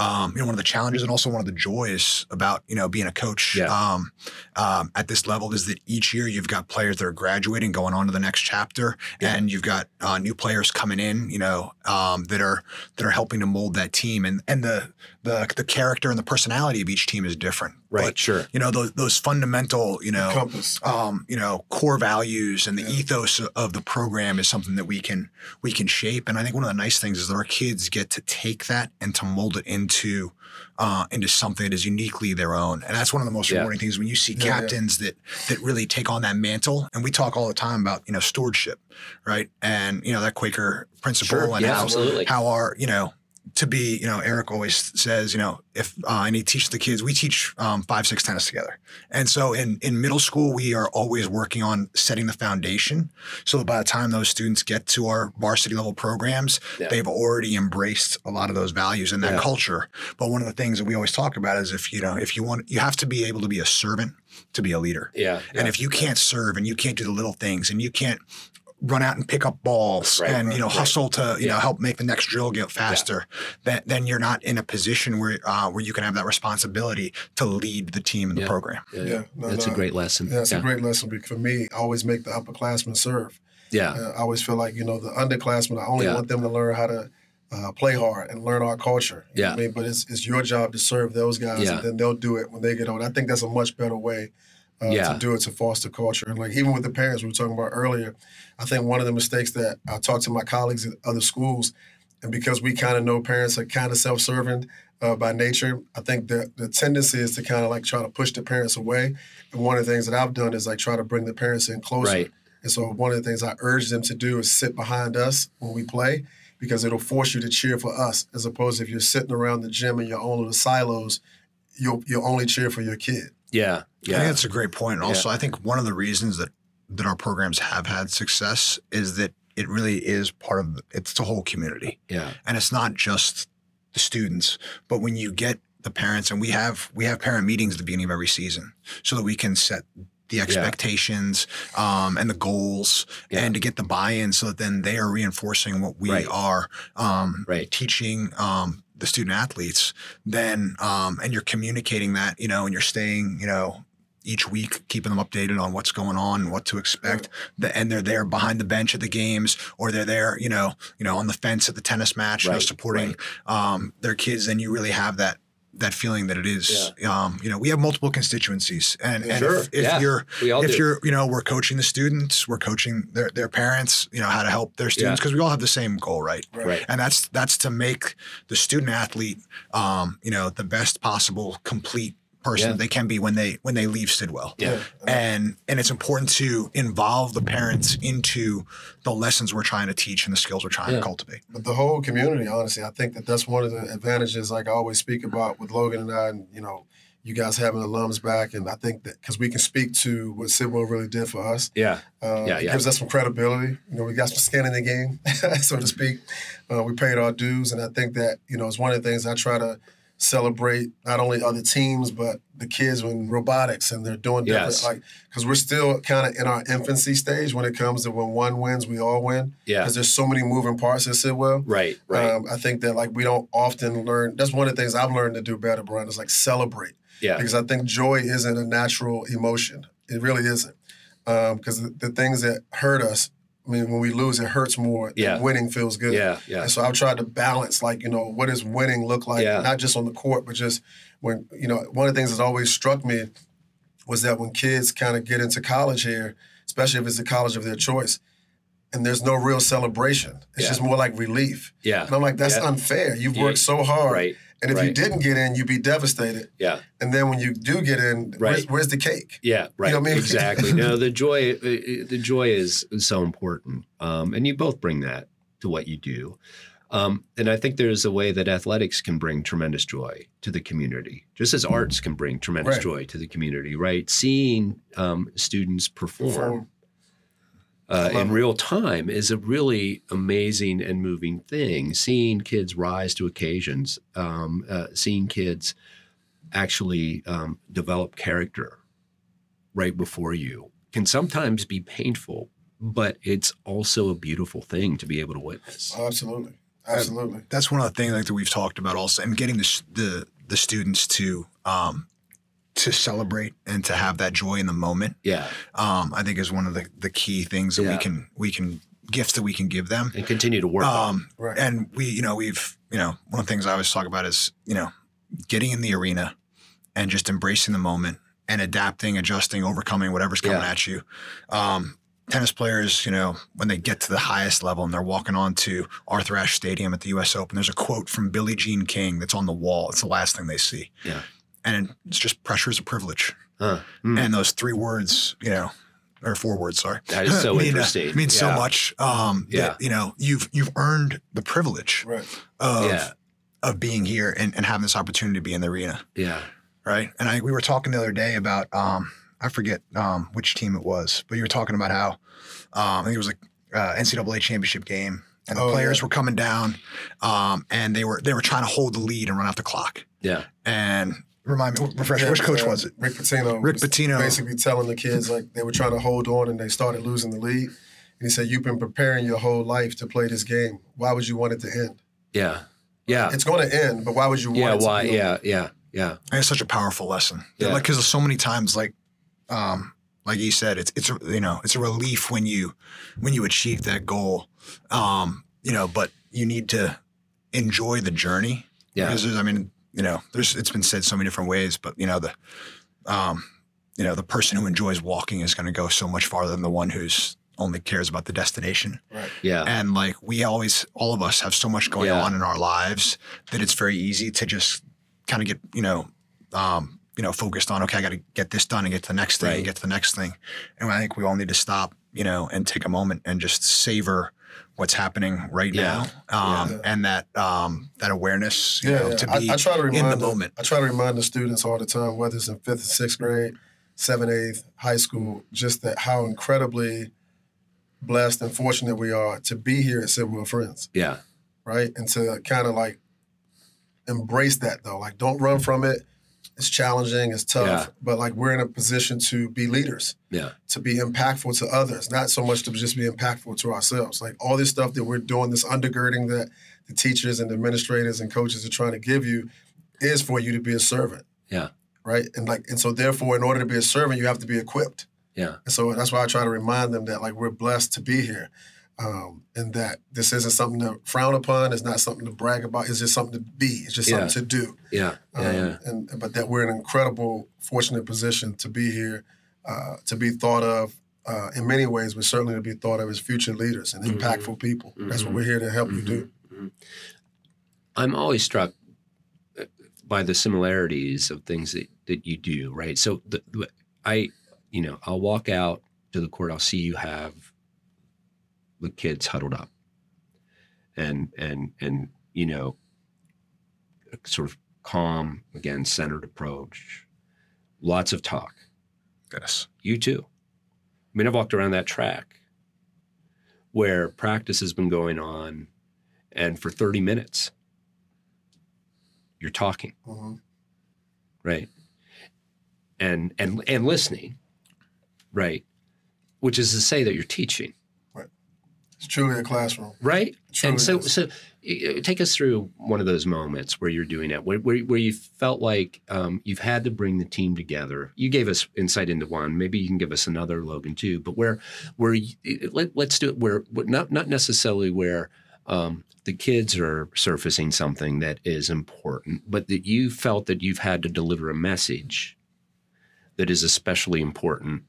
um, you know one of the challenges and also one of the joys about you know being a coach Yeah. um, um, at this level is that each year you've got players that are graduating, going on to the next chapter, and you've got uh, new players coming in, you know, um, that are that are helping to mold that team, and and the the the character and the personality of each team is different. right. But, sure. you know those those fundamental, you know, um, you know, core values and the Yeah. ethos of the program is something that we can we can shape. And I think one of the nice things is that our kids get to take that and to mold it into uh, into something that is uniquely their own. And that's one of the most Yeah. rewarding things when you see Yeah, yeah. captains that that really take on that mantle. And we talk all the time about you know stewardship, right? And you know that Quaker principle Sure. and Yeah, how absolutely. how our you know to be, you know, Eric always says, you know, if uh, and he teaches the kids, we teach um, five, six tennis together. And so in in middle school, we are always working on setting the foundation, so that by the time those students get to our varsity level programs, Yeah. they've already embraced a lot of those values and that Yeah. culture. But one of the things that we always talk about is if you know, if you want, you have to be able to be a servant to be a leader. Yeah. And if you can't serve and you can't do the little things and you can't run out and pick up balls Right, and you know right. hustle to you know help make the next drill get faster, then then you're not in a position where uh, where you can have that responsibility to lead the team and the Yeah. program. yeah, Yeah, no, that's no. a great lesson. Yeah, it's yeah. a great lesson because for me, I always make the upperclassmen serve. yeah. Uh, I always feel like you know the underclassmen. I only Yeah. want them to learn how to uh, play hard and learn our culture. You know what Yeah. I mean, but it's it's your job to serve those guys, Yeah. and then they'll do it when they get older. I think that's a much better way. Uh, Yeah. to do it to foster culture and like even with the parents we were talking about earlier, I think one of the mistakes that I talk to my colleagues at other schools, and because we kind of know parents are kind of self-serving uh, by nature, I think the the tendency is to kind of like try to push the parents away. And one of the things that I've done is like try to bring the parents in closer. Right. And so one of the things I urge them to do is sit behind us when we play because it'll force you to cheer for us as opposed to if you're sitting around the gym in your own little silos, you'll you'll only cheer for your kid. Yeah. I think that's a great point. And also, I think one of the reasons that that our programs have had success is that it really is part of the, it's the whole community. Yeah. and it's not just the students but when you get the parents and we have we have parent meetings at the beginning of every season so that we can set the expectations um, and the goals Yeah. and to get the buy-in so that then they are reinforcing what we Right. are um, Right. teaching um, the student athletes then um, and you're communicating that you know and you're staying you know each week keeping them updated on what's going on what to expect the, and they're there behind the bench at the games or they're there you know you know on the fence at the tennis match you know, Right, supporting um, their kids then you really have that that feeling that it is um, you know we have multiple constituencies and, and Sure. if, if Yeah. you're if do. you're you know we're coaching the students we're coaching their, their parents you know how to help their students because we all have the same goal right Right. and that's that's to make the student athlete um, you know the best possible complete person Yeah. they can be when they when they leave Sidwell Yeah. and and it's important to involve the parents into the lessons we're trying to teach and the skills we're trying Yeah. to cultivate But the whole community, honestly, I think that that's one of the advantages, like I always speak about with Logan and I, and you know, you guys having alums back, and I think that because we can speak to what Sidwell really did for us, Yeah. uh, Yeah, it yeah. gives us some credibility. You know, we got some skin in the game, so to speak. Uh, we paid our dues, and I think that you know it's one of the things I try to celebrate not only other teams but the kids in robotics and they're doing different Yes. like because we're still kind of in our infancy stage when it comes to when one wins we all win Yeah. because there's so many moving parts at Sidwell. Right. Right. Um, I think that like we don't often learn. That's one of the things I've learned to do better, Bryan. Is like celebrate yeah. because I think joy isn't a natural emotion. It really isn't. Because the, the things that hurt us, I mean, when we lose, it hurts more. Yeah. winning feels good. Yeah. Yeah. And so I've tried to balance, like, you know, what does winning look like, Yeah. not just on the court, but just when, you know, one of the things that's always struck me was that when kids kind of get into college here, especially if it's the college of their choice, and there's no real celebration, it's Yeah. just more like relief. Yeah. And I'm like, that's Yeah. unfair. You've worked so hard. Right. And if you didn't get in, you'd be devastated. Yeah. And then when you do get in, where's, Right. where's the cake? Yeah, right. know what I mean? exactly. No, the joy, uh, uh, the joy is so important, um, and you both bring that to what you do. Um, and I think there's a way that athletics can bring tremendous joy to the community, just as arts can bring tremendous Right. joy to the community. Right? Seeing um, students perform, Perform. Uh, in real time is a really amazing and moving thing. Seeing kids rise to occasions, um, uh, seeing kids actually um, develop character right before you can sometimes be painful, but it's also a beautiful thing to be able to witness. Absolutely. Absolutely. That's one of the things like that we've talked about also, and getting the the the students to um to celebrate and to have that joy in the moment. Yeah, Um, I think is one of the the key things that Yeah. we can we can gifts that we can give them. and continue to work on. Um, Right. and we, you know, we've, you know, one of the things I always talk about is, you know, getting in the arena and just embracing the moment and adapting, adjusting, overcoming whatever's coming Yeah. at you. Um, tennis players, you know, when they get to the highest level and they're walking onto Arthur Ashe Stadium at the U.S. Open, there's a quote from Billie Jean King that's on the wall. It's the last thing they see. Yeah. And it's just pressure is a privilege. Huh. Mm. And those three words, you know, or four words, sorry. That is so mean, uh, interesting. means so much. Um, Yeah. that, you know, you've you've earned the privilege Right. of Yeah. of being here and, and having this opportunity to be in the arena, Yeah. right? And I we were talking the other day about um, I forget um, which team it was, but you were talking about how um, I think it was like uh, NCAA championship game, and the Oh, players yeah. were coming down, um, and they were they were trying to hold the lead and run out the clock. Yeah. And remind me, refresh Yeah, which coach uh, was it? Rick Pitino. Rick was Pitino. Basically telling the kids like they were trying to hold on and they started losing the lead. And he said, You've been preparing your whole life to play this game. Why would you want it to end? Yeah. Yeah. It's going to end, but why would you want Yeah. it to Why? Yeah. Yeah. Yeah. And it's such a powerful lesson. Yeah. Like because so many times, like, um, like you said, it's it's you know it's a relief when you when you achieve that goal. Um, you know, but you need to enjoy the journey. Yeah. Because I mean, you know, there's it's been said so many different ways, but you know the, um, you know the person who enjoys walking is going to go so much farther than the one who's only cares about the destination. Right. Yeah. And like we always, all of us have so much going Yeah. on in our lives that it's very easy to just kind of get, you know, um, you know, focused on, okay, I got to get this done and get to the next thing Right. and get to the next thing. And I think we all need to stop, you know, and take a moment and just savor what's happening right Yeah. now. Um, Yeah. And that, um, that awareness, you Yeah, know, yeah. to I, be I try to in remind the the- moment. I try to remind the students all the time, whether it's in fifth and sixth grade, seventh, eighth, high school, just that how incredibly blessed and fortunate we are to be here at Sidwell Friends, Yeah. right? And to kind of like embrace that though. Like don't run from it. It's challenging, it's tough, Yeah. but like we're in a position to be leaders, Yeah. to be impactful to others, not so much to just be impactful to ourselves. Like all this stuff that we're doing, this undergirding that the teachers and administrators and coaches are trying to give you is for you to be a servant. Yeah. Right. And like, and so therefore, in order to be a servant, you have to be equipped. Yeah. And so that's why I try to remind them that like we're blessed to be here. Um, and that this isn't something to frown upon. It's not something to brag about. It's just something to be. It's just Yeah. something to do. Yeah. Yeah. Um, yeah. And but that we're in an incredible, fortunate position to be here, uh, to be thought of uh, in many ways, but certainly to be thought of as future leaders and Mhm. impactful people. That's what Mhm. we're here to help you Mhm. do. Mhm. I'm always struck uh, by the similarities of things that, that you do, right? So the- I, you know, I'll walk out to the court. I'll see you have the kids huddled up, and and and you know, a sort of calm again, centered approach. Lots of talk. Yes. You too. I mean, I've walked around that track where practice has been going on, and for 30 minutes, you're talking, Mhm. right? And and and listening, right? Which is to say that you're teaching, It's truly a classroom. right? And so is. so take us through one of those moments where you're doing it, where where, where you felt like um, you've had to bring the team together. You gave us insight into one. Maybe you can give us another, Logan, too. But where where you, let, let's do it where where- not not necessarily where. Um, the kids are surfacing something that is important, but that you felt that you've had to deliver a message that is especially important.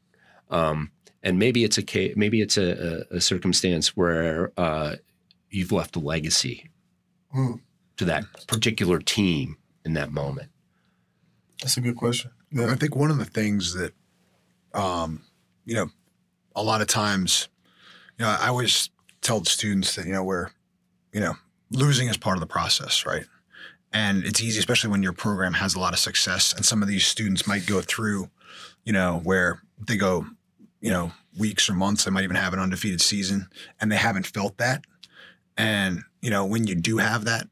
Um, and maybe it's a maybe it's a, a, a circumstance where uh, you've left a legacy Mm. to that particular team in that moment. That's a good question. I think one of the things that, um, you know, a lot of times, you know, I always tell students that, you know, we're, you know, losing is part of the process, right? And it's easy, especially when your program has a lot of success. And some of these students might go through, you know, where they go, you know, weeks or months, they might even have an undefeated season and they haven't felt that. And, you know, when you do have that,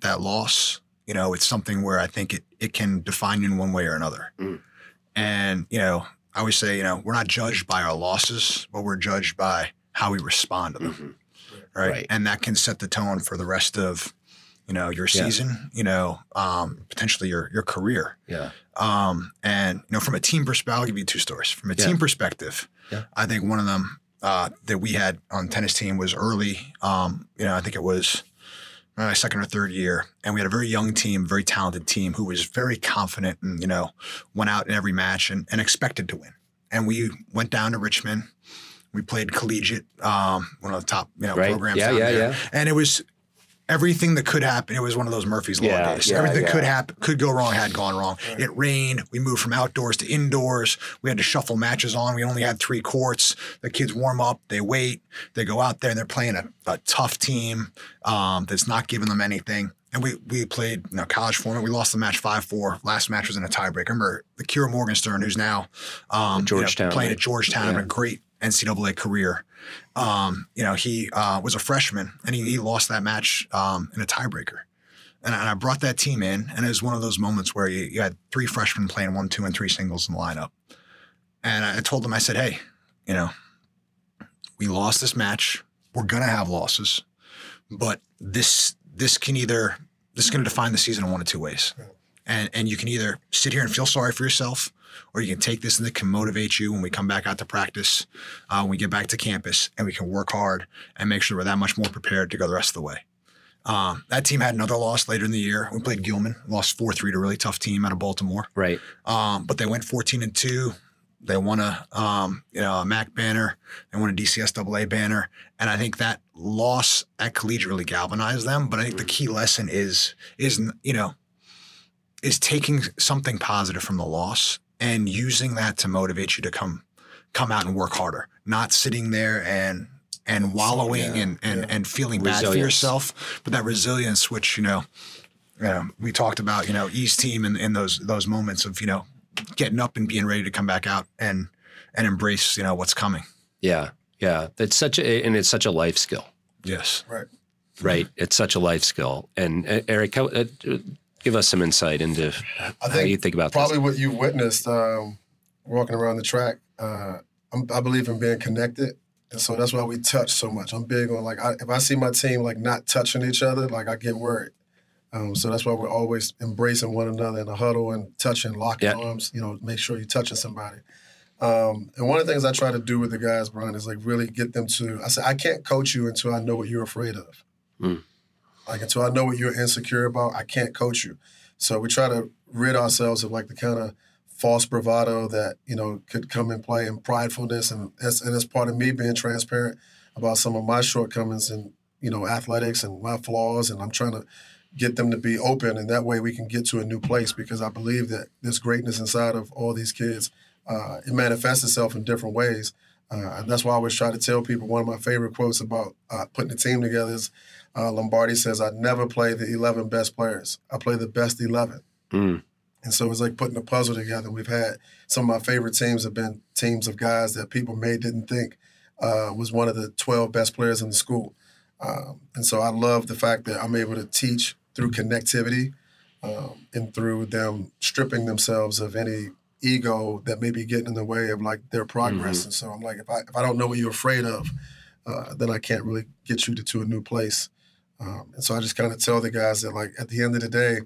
that loss, you know, it's something where I think it, it can define you in one way or another. Mm. And, you know, I always say, you know, we're not judged by our losses, but we're judged by how we respond to them. Right? Right. And that can set the tone for the rest of, you know, your Yeah. season, you know, um, potentially your your career. Yeah. Um, and you know, from a team perspective, I'll give you two stories. From a Yeah. team perspective, Yeah. I think one of them uh, that we had on the tennis team was early. Um, you know, I think it was my second or third year, and we had a very young team, very talented team who was very confident and you know went out in every match and, and expected to win. And we went down to Richmond. We played collegiate, um, one of the top you know Right. programs. Yeah, yeah, there. yeah. And it was everything that could happen. It was one of those Murphy's Law Yeah, days. yeah, everything yeah. could happen, could go wrong, had gone wrong. Right. It rained. We moved from outdoors to indoors. We had to shuffle matches on. We only had three courts. The kids warm up, they wait, they go out there and they're playing a, a tough team um, that's not giving them anything. And we we played you know, college format. We lost the match five four. Last match was in a tiebreaker. Remember the Kira Morgenstern, who's now um, you know, playing at Georgetown, Yeah. a great NCAA career. Um, you know, he uh, was a freshman and he, he lost that match um, in a tiebreaker. And I, and I brought that team in, and it was one of those moments where you, you had three freshmen playing one, two, and three singles in the lineup. And I told them, I said, hey, you know, we lost this match. We're gonna have losses, but this this can either this is gonna define the season in one of two ways. And and you can either sit here and feel sorry for yourself, or you can take this and it can motivate you when we come back out to practice, uh, when we get back to campus, and we can work hard and make sure we're that much more prepared to go the rest of the way. Um, that team had another loss later in the year. We played Gilman, lost four three to a really tough team out of Baltimore. Right. Um, but they went 14 and two. They won a um, you know a MAC banner. They won a DCSAA banner, and I think that loss at collegiate really galvanized them. But I think the key lesson is is you know is taking something positive from the loss and using that to motivate you to come come out and work harder, not sitting there and and wallowing Yeah, and and, yeah. and feeling bad for yourself, but that resilience, which you know, you know, we talked about, you know, East team in, in those those moments of you know getting up and being ready to come back out and and embrace you know what's coming. Yeah. Yeah. It's such a and it's such a life skill. Yes. Right. Right. It's such a life skill. And uh, Eric, how, uh, give us some insight into I how think you think about probably what you've witnessed um, walking around the track. Uh, I'm, I believe in being connected, and so that's why we touch so much. I'm big on like I, if I see my team like not touching each other, like I get worried. Um, so that's why we're always embracing one another in a huddle and touching, locking Yeah. arms. You know, make sure you're touching somebody. Um, and one of the things I try to do with the guys, Bryan, is like really get them to. I say I can't coach you until I know what you're afraid of. Mm. Like until I know what you're insecure about, I can't coach you. So we try to rid ourselves of like the kind of false bravado that you know could come in play and pridefulness, and that's and that's part of me being transparent about some of my shortcomings and you know athletics and my flaws, and I'm trying to get them to be open, and that way we can get to a new place because I believe that there's greatness inside of all these kids. Uh, it manifests itself in different ways. Uh, and that's why I always try to tell people one of my favorite quotes about uh, putting a team together is uh, Lombardi says, I never play the 11 best players. I play the best 11. Mm. And so it's like putting a puzzle together. We've had some of my favorite teams have been teams of guys that people may didn't think uh, was one of the 12 best players in the school. Um, and so I love the fact that I'm able to teach through connectivity um, and through them stripping themselves of any ego that may be getting in the way of like their progress. And so I'm like, if I if I don't know what you're afraid of, uh, then I can't really get you to, to a new place. Um, and so I just kind of tell the guys that like at the end of the day,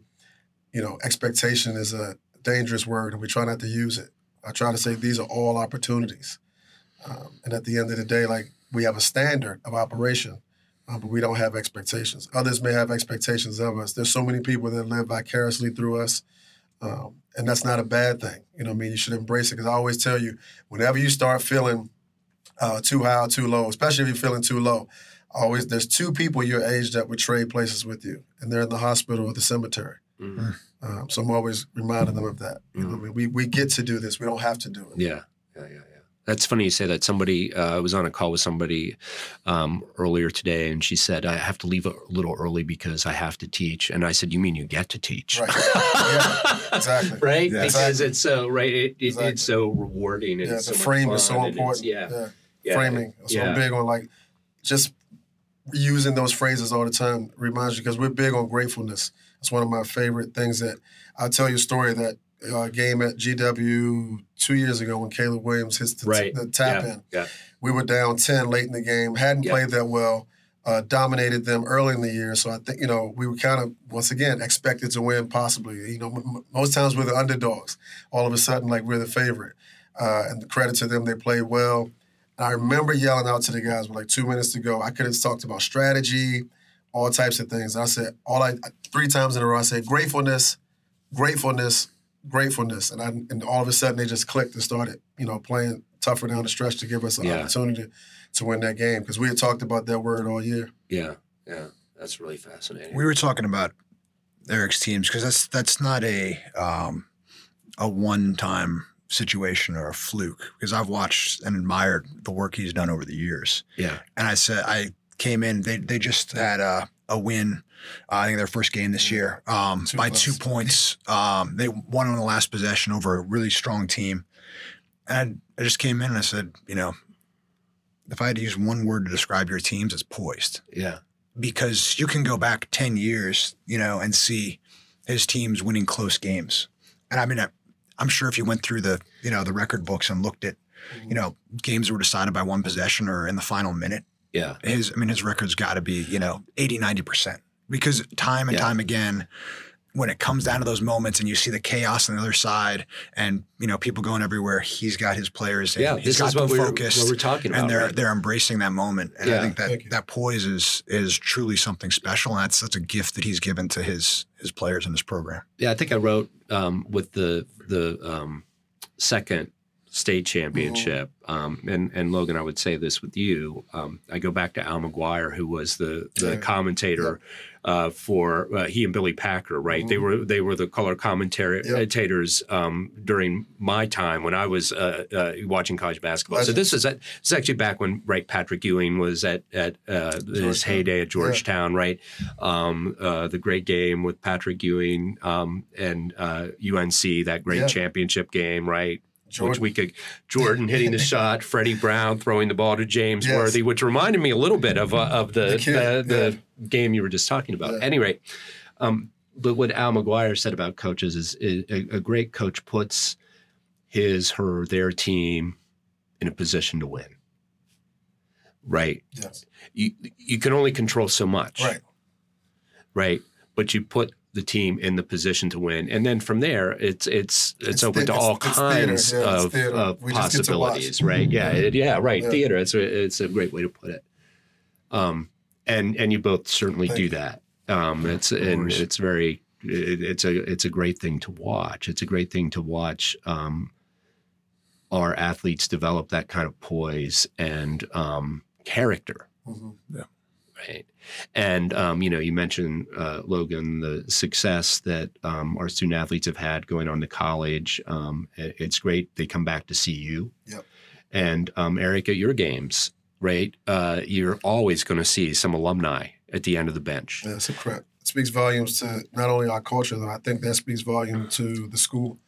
you know, expectation is a dangerous word, and we try not to use it. I try to say these are all opportunities. Um, and at the end of the day, like we have a standard of operation, uh, but we don't have expectations. Others may have expectations of us. There's so many people that live vicariously through us. Um, and that's not a bad thing. You know I mean? You should embrace it because I always tell you, whenever you start feeling uh, too high or too low, especially if you're feeling too low, always there's two people your age that would trade places with you, and they're in the hospital or the cemetery. Mm-hmm. Um, so I'm always reminding them of that. You know, I mean, we we get to do this. We don't have to do it. Yeah, yeah, yeah. yeah. That's funny you say that. Somebody uh, was on a call with somebody um, earlier today, and she said, "I have to leave a little early because I have to teach." And I said, "You mean you get to teach?" Right. yeah, exactly. right. Yeah, because exactly. it's so right. It, it, Exactly. It's so rewarding. And Yeah, it's the so frame is so fun, and it's- important. Yeah. yeah. framing. So I'm big on like just using those phrases all the time reminds you because we're big on gratefulness. It's one of my favorite things that I'll tell you a story that uh, game at GW two years ago when Caleb Williams hits the, Right. the tap yeah. in. Yeah. We were down 10 late in the game, hadn't Yeah. played that well, uh, dominated them early in the year. So I think, you know, we were kind of, once again, expected to win possibly. You know, m- most times we're the underdogs. All of a sudden, like we're the favorite. Uh, and the credit to them, they played well. And I remember yelling out to the guys with like two minutes to go. I could have talked about strategy, all types of things. I said, all I, three times in a row, I said, gratefulness, gratefulness, gratefulness. And I, and all of a sudden they just clicked and started, you know, playing tougher down the stretch to give us an Yeah. opportunity to win that game because we had talked about that word all year. Yeah. Yeah. That's really fascinating. We were talking about Eric's teams because that's that's not a um, a one time situation or a fluke because I've watched and admired the work he's done over the years. yeah. And I said I came in they they just had a, a win. Uh, I think their first game this year um, Two by plus. two points. Um, they won on the last possession over a really strong team. And I, I just came in and I said, you know, if I had to use one word to describe your teams, it's poised Yeah. because you can go back 10 years, you know, and see his teams winning close games. And I mean, I, I'm sure if you went through the, you know, the record books and looked at, you mm-hmm. know, games that were decided by one possession or in the final minute, Yeah. his, I mean, his record's got to be, you know, 80, 90%. Because time and Yeah. time again, when it comes down to those moments and you see the chaos on the other side and, you know, people going everywhere, he's got his players and Yeah. he's This got is what them we're, focused what we're talking about. and they're right? they're embracing that moment. And Yeah. I think that that poise is is truly something special. And that's that's a gift that he's given to his his players in his program. Yeah, I think I wrote um, with the the um, second state championship, um, and and Logan, I would say this with you. Um, I go back to Al McGuire, who was the the Yeah. commentator uh, for uh, he and Billy Packer, right? They Mhm. were they were the color commentators um, during my time when I was uh, uh, watching college basketball. So this is at, this is actually back when right Patrick Ewing was at at uh, his heyday at Georgetown, right? Um, uh, the great game with Patrick Ewing um, and uh, UNC, that great Yeah. championship game, right? Which Jordan. we could Jordan hitting the shot, Freddie Brown throwing the ball to James Yes. Worthy, which reminded me a little bit of uh, of the The kid, the, the game you were just talking about. Yeah. At any rate, um, but what Al McGuire said about coaches is, is a, a great coach puts his, her, their team in a position to win. Right. Yes. You you can only control so much Right. right? But you put the team in the position to win, and then from there, it's it's it's, It's open the- to all it's theater, kinds yeah, of, of We just get to possibilities, right? Yeah, it, yeah, right. Yeah. Theater. It's a it's a great way to put it. Um, and and you both certainly Thank do you. that. Um, it's and it's very it, it's a it's a great thing to watch. It's a great thing to watch. Um, our athletes develop that kind of poise and um, character Mhm. Right? And um, you know, you mentioned uh, Logan the success that um, our student athletes have had going on to college. Um, it- it's great they come back to see you. Yep. And um, Eric, at your games, right? Uh, you're always going to see some alumni at the end of the bench. Yeah, it's a. It speaks volumes to not only our culture, though. I think that speaks volume to the school.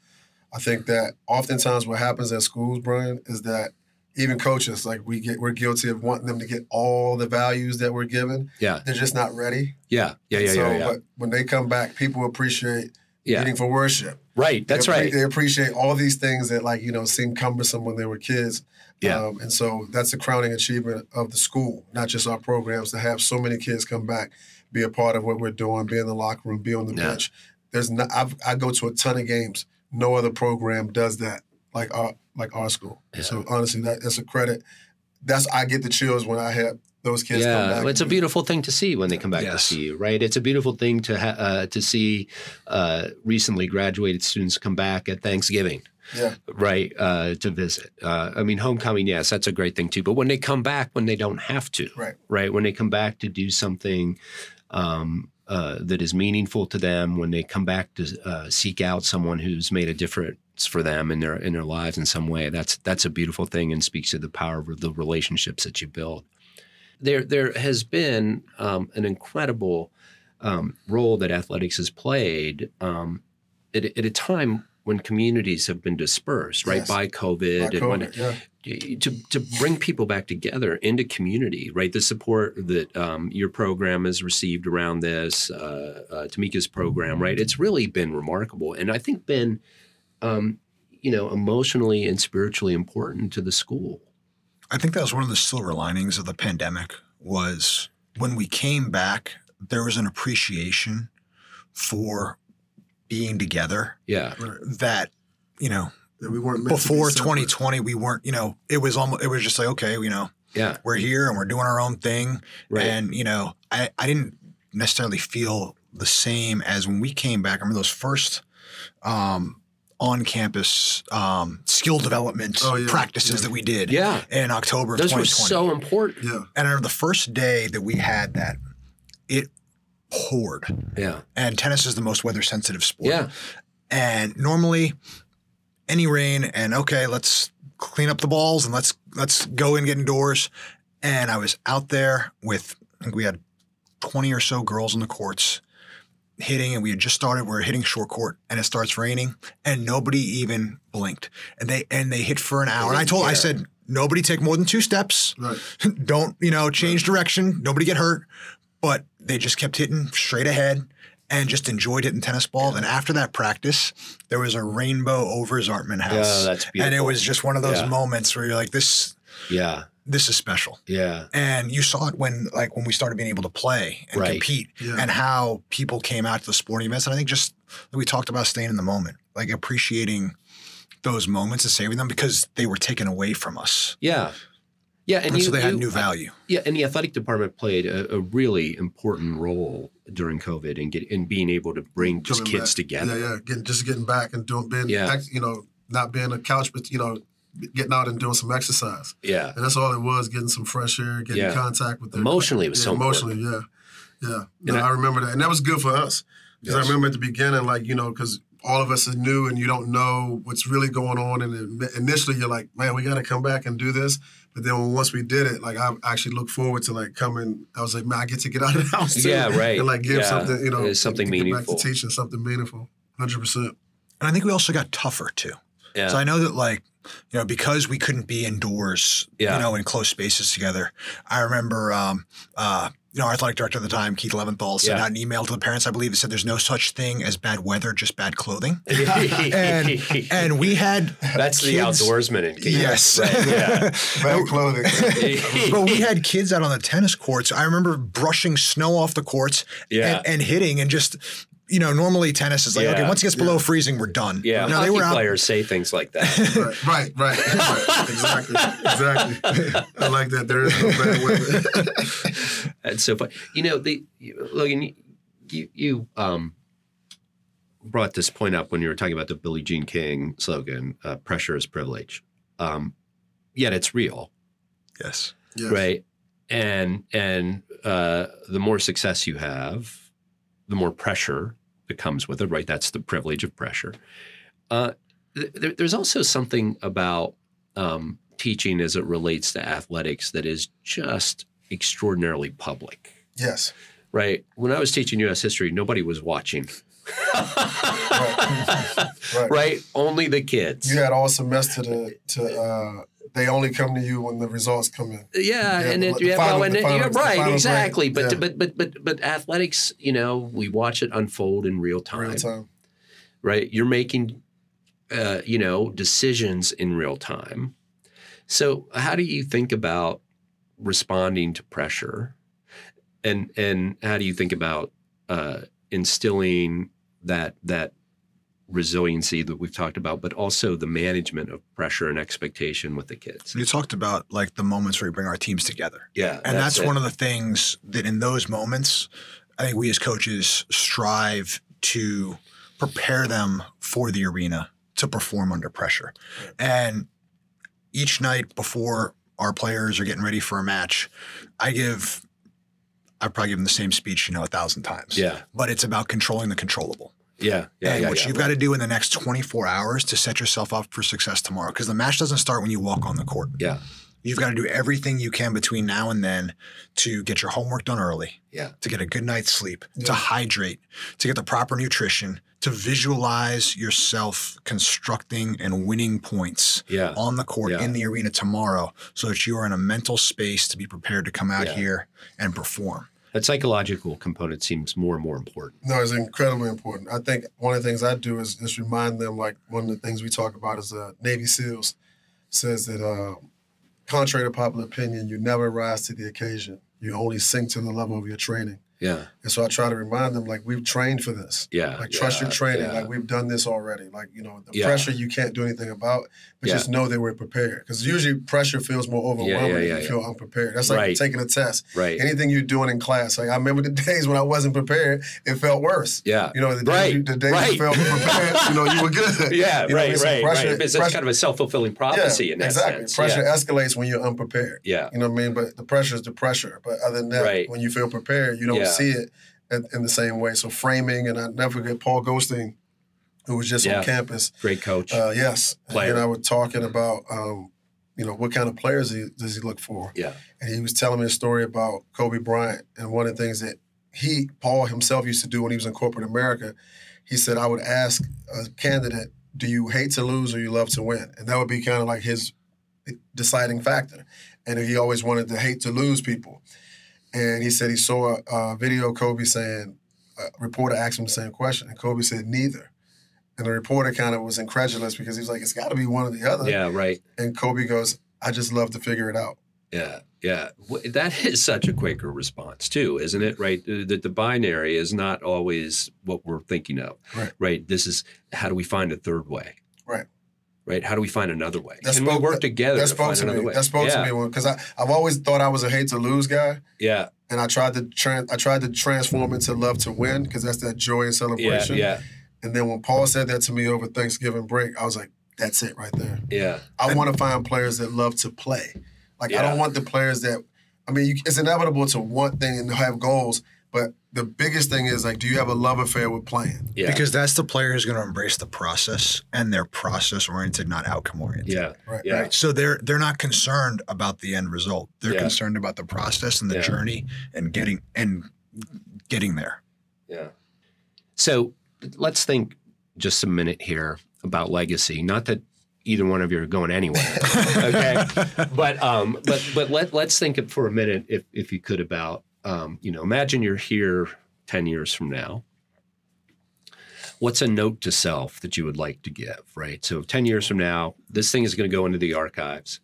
I think that oftentimes what happens at schools, Bryan, is that even coaches, like we get, we're guilty of wanting them to get all the values that we're given. Yeah. They're just not ready. Yeah. Yeah. Yeah. so, yeah. yeah. but when they come back, people appreciate Yeah. meeting for worship. Right. That's they, right. They appreciate all these things that like you know seem cumbersome when they were kids. Yeah. Um, and so that's the crowning achievement of the school, not just our programs, to have so many kids come back, be a part of what we're doing, be in the locker room, be on the Yeah. bench. There's not, I've, I go to a ton of games. No other program does that like our like our school. Yeah. So honestly, that, that's a credit. That's I get the chills when I have those kids come yeah, back. it's a beautiful thing to see when they come back to see you, right? It's a beautiful thing to ha- uh, to see uh, recently graduated students come back at Thanksgiving, Yeah, right, uh, to visit. Uh, I mean, homecoming, yes, that's a great thing too. But when they come back, when they don't have to, right. right? When they come back to do something um, uh, that is meaningful to them, when they come back to uh, seek out someone who's made a difference for them in their in their lives in some way, that's that's a beautiful thing and speaks to the power of the relationships that you build. There there has been um, an incredible um, role that athletics has played um, at, at a time when communities have been dispersed, right, Yes. by COVID, By and when COVID, yeah. to to bring people back together into community, right? The support that um, your program has received around this, uh, uh, Tamika's program, right? It's really been remarkable, and I think been, um, you know, emotionally and spiritually important to the school. I think that was one of the silver linings of the pandemic was when we came back, there was an appreciation for being together Yeah, that, you know, That we weren't meant to be before 2020, we weren't, you know, it was almost, it was just like, okay, you know, yeah, we're here and we're doing our own thing. right. And, you know, I, I didn't necessarily feel the same as when we came back. I remember those first um, on campus um, skill development Oh, yeah. practices Yeah. that we did yeah, in October of those were so important. Yeah, and I remember the first day that we had that, it poured. Yeah, And tennis is the most weather sensitive sport. yeah, And normally, any rain and okay, let's clean up the balls and let's let's go and get indoors. And I was out there with I think we had twenty or so girls in the courts hitting, and we had just started. We were hitting short court, and it starts raining, and nobody even blinked. And they and they hit for an hour. And I told I said nobody take more than two steps. right. Don't you know change direction. Nobody get hurt. But they just kept hitting straight ahead and just enjoyed hitting tennis balls. And after that practice, there was a rainbow over Zartman House. Yeah, that's beautiful. And it was just one of those Yeah. moments where you're like, this yeah, this is special. yeah, And you saw it when like when we started being able to play and Right. compete Yeah. and how people came out to the sporting events. And I think just we talked about staying in the moment, like appreciating those moments and saving them because they were taken away from us. yeah, yeah. And, And, you, so they had new value. Yeah, and the athletic department played a, a really important role during COVID and get in being able to bring just Coming kids back. together. Yeah, yeah. Getting just getting back and doing being Yeah. you know, not being a couch, but you know, getting out and doing some exercise. Yeah, And that's all it was, getting some fresh air, getting Yeah. contact with their Emotionally, it was yeah, so emotionally, yeah. Yeah. No, And I- I, remember that. And that was good for us. Because Yes. I remember at the beginning, like, you know, because all of us are new and you don't know what's really going on. And initially you're like, man, we got to come back and do this. But then once we did it, like, I actually look forward to like coming. I was like, man, I get to get out of the house too. Yeah, right. And like give Yeah. something, you know, It's something get meaningful. Back to teaching something meaningful. 100%. And I think we also got tougher too. yeah, So I know that like, you know, because we couldn't be indoors, Yeah. you know, in close spaces together. I remember um uh you know, our athletic director at the time, Keith Leventhal, sent Yeah. out an email to the parents, I believe, that said there's no such thing as bad weather, just bad clothing. and and we had that's the kids- outdoorsman in Keith. Yes. Right, yeah. Bad clothing. but we had kids out on the tennis courts. I remember brushing snow off the courts Yeah. and, and hitting and just you know, normally tennis is like, Yeah. okay, once it gets below freezing, we're done. Yeah, No, they were out players say things like that. right, right, right, right. Exactly. Exactly. I like that. There is no bad weather. That's so fun. You know, the you- Logan, you, you you um brought this point up when you were talking about the Billie Jean King slogan, uh, "Pressure is privilege." Um, yet it's real, Yes. Yes. right? And and uh, the more success you have, the more pressure that comes with it, right? That's the privilege of pressure. Uh, th- there's also something about um, teaching as it relates to athletics that is just extraordinarily public Yes. right? When I was teaching U.S. history, nobody was watching right. right. right? Only the kids. You had all semester to to. Uh, they only come to you when the results come in. Yeah, and the- it, the yeah, well, and the it- final- you're right, exactly. But yeah. but but but but athletics, you know, we watch it unfold in real time, Real time. right? You're making, uh, you know, decisions in real time. So, how do you think about responding to pressure, and and how do you think about uh, instilling that that resiliency that we've talked about, but also the management of pressure and expectation with the kids? You talked about like the moments where we bring our teams together. Yeah, And that's, it. one of the things that in those moments, I think we as coaches strive to prepare them for the arena to perform under pressure. And each night before our players are getting ready for a match, I give, I probably give them the same speech, you know, a thousand times. Yeah, But it's about controlling the controllable. Yeah, yeah. and yeah, what yeah. you've got to do in the next 24 hours to set yourself up for success tomorrow. Because the match doesn't start when you walk on the court. Yeah. You've got to do everything you can between now and then to get your homework done early, Yeah. to get a good night's sleep, to hydrate, to get the proper nutrition, to visualize yourself constructing and winning points Yeah. on the court Yeah. in the arena tomorrow so that you are in a mental space to be prepared to come out Yeah. here and perform. That psychological component seems more and more important. No, it's incredibly important. I think one of the things I do is just remind them, like one of the things we talk about is uh, Navy SEALs says that, uh, contrary to popular opinion, you never rise to the occasion. You only sink to the level of your training. Yeah. And so I try to remind them, like, we've trained for this. Yeah. Like, trust yeah, your training. yeah. Like, we've done this already. Like, you know, the Yeah. pressure you can't do anything about, but just know that we're prepared. Because usually pressure feels more overwhelming if you feel unprepared. That's like Right. taking a test. right. Anything you're doing in class. Like, I remember the days when I wasn't prepared, it felt worse. yeah. You know, the days, Right, you, the days right. you felt prepared, you know, you were good. Yeah, You know, right, it's right, pressure- right. It's pressure- kind of a self fulfilling prophecy in that exactly. sense. Pressure escalates when you're unprepared. yeah. You know what I mean? But the pressure is the pressure. But other than that, Right. when you feel prepared, you don't Yeah. see it in, in the same way. So framing, and I never forget Paul Ghosting, who was just Yeah. on campus. Great coach. Uh, yes, Player. and I was talking about, um, you know, what kind of players he, does he look for? yeah. and he was telling me a story about Kobe Bryant. And one of the things that he, Paul himself, used to do when he was in corporate America, he said, I would ask a candidate, Do you hate to lose or you love to win? And that would be kind of like his deciding factor. And he always wanted to hate to lose people. And he said he saw a, a video of Kobe saying, a reporter asked him the same question, and Kobe said, Neither. And the reporter kind of was incredulous because he was like, It's got to be one or the other. Yeah, right. And Kobe goes, I just love to figure it out. Yeah, yeah. That is such a Quaker response too, isn't it? Right. Uh, that the binary is not always what we're thinking of. Right. Right. This is how do we find a third way? Right. Right. How do we find another way? That Can we spoke- work together that to spoke to another me. way? That spoke yeah. to me because I I've always thought I was a hate to lose guy, Yeah. and I tried to tran I tried to transform it to love to win because that's that joy and celebration. Yeah. And then when Paul said that to me over Thanksgiving break, I was like, that's it right there. Yeah. I want to find players that love to play. Like I don't want the players that. I mean, you, it's inevitable to want things and have goals, but the biggest thing is like, do you have a love affair with playing? Yeah. Because that's the player who's going to embrace the process and they're process oriented, not outcome oriented. yeah. Right. Yeah. Right. So they're they're not concerned about the end result. They're Yeah. concerned about the process and the Yeah. journey and getting and getting there. Yeah. So let's think just a minute here about legacy. Not that either one of you are going anywhere. okay. But um, but but let let's think for a minute, if if you could, about um, you know, imagine you're here ten years from now. What's a note to self that you would like to give? Right. So ten years from now, this thing is going to go into the archives,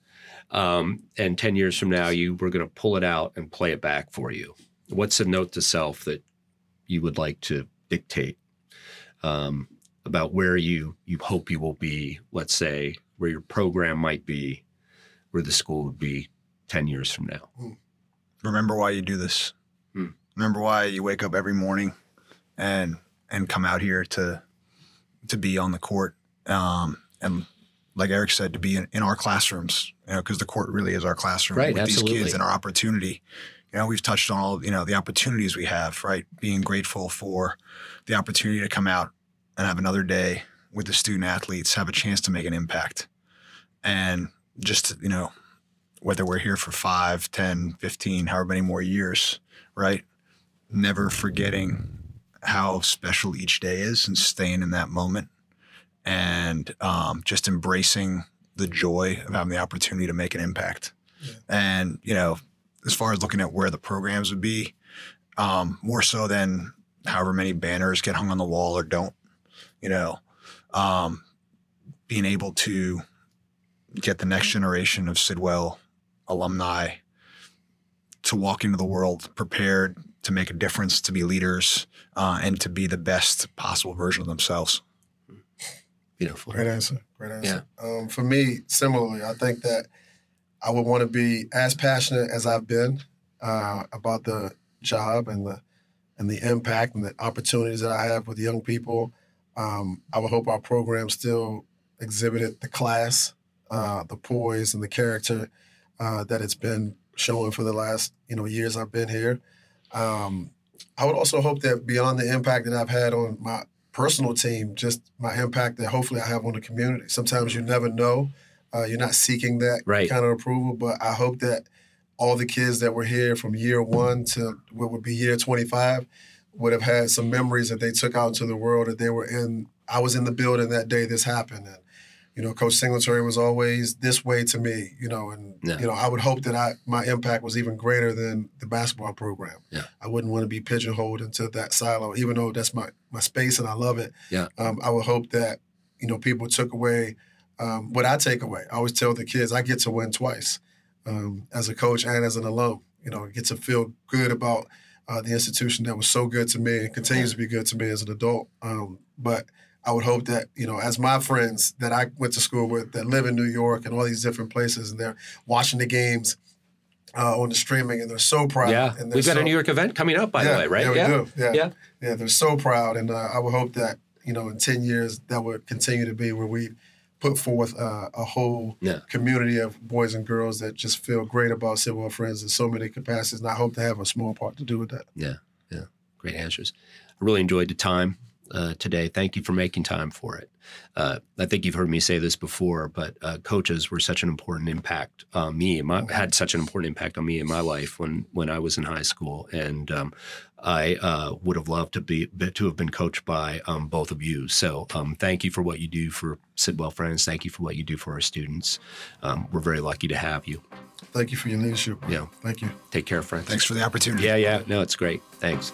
um, and ten years from now, you we're going to pull it out and play it back for you. What's a note to self that you would like to dictate um, about where you you hope you will be? Let's say where your program might be, where the school would be ten years from now. Remember why you do this. Hmm. Remember why you wake up every morning and and come out here to to be on the court. Um, and like Eric said, to be in, in our classrooms, you know, because the court really is our classroom Right, with these kids and our opportunity. You know, we've touched on all, you know, the opportunities we have, right? Being grateful for the opportunity to come out and have another day with the student athletes, have a chance to make an impact. And just, you know, whether we're here for 5, 10, 15, however many more years, right? Never forgetting how special each day is and staying in that moment and um, just embracing the joy of having the opportunity to make an impact. Yeah. And, you know, as far as looking at where the programs would be, um, more so than however many banners get hung on the wall or don't, you know, um, being able to get the next generation of Sidwell alumni to walk into the world prepared to make a difference, to be leaders, uh, and to be the best possible version of themselves. Beautiful. Great answer. Great answer. Um, for me, similarly, I think that I would want to be as passionate as I've been uh, about the job and the and the impact and the opportunities that I have with young people. Um, I would hope our program still exhibited the class, uh, the poise, and the character uh, that it's been showing for the last you know years I've been here. Um, I would also hope that beyond the impact that I've had on my personal team, just my impact that hopefully I have on the community. Sometimes you never know. Uh, you're not seeking that Right. kind of approval, but I hope that all the kids that were here from year one to what would be year 25 would have had some memories that they took out into the world that they were in. I was in the building that day this happened. And, you know, Coach Singletary was always this way to me, you know, and, Yeah. you know, I would hope that I my impact was even greater than the basketball program. Yeah. I wouldn't want to be pigeonholed into that silo, even though that's my, my space and I love it. Yeah. Um, I would hope that, you know, people took away um, what I take away. I always tell the kids I get to win twice um, as a coach and as an alum. You know, get to feel good about uh, the institution that was so good to me and continues to be good to me as an adult. Um, but I would hope that you know, as my friends that I went to school with that live in New York and all these different places, and they're watching the games uh, on the streaming, and they're so proud. Yeah. and We've got so, a New York event coming up, by yeah, the way, right? Yeah, we do. Yeah. Yeah. yeah, They're so proud, and uh, I would hope that you know, in ten years, that would continue to be where we put forth uh, a whole Yeah. community of boys and girls that just feel great about Sidwell Friends in so many capacities, and I hope to have a small part to do with that. Yeah. Yeah. Great answers. I really enjoyed the time uh, today. Thank you for making time for it. Uh, I think you've heard me say this before, but uh, coaches were such an important impact on me. My, had such an important impact on me in my life when when I was in high school, and um, I uh, would have loved to be to have been coached by um, both of you. So um, thank you for what you do for Sidwell Friends. Thank you for what you do for our students. Um, we're very lucky to have you. Thank you for your leadership. Yeah. Thank you. Take care, friends. Thanks for the opportunity. Yeah, yeah. No, it's great. Thanks.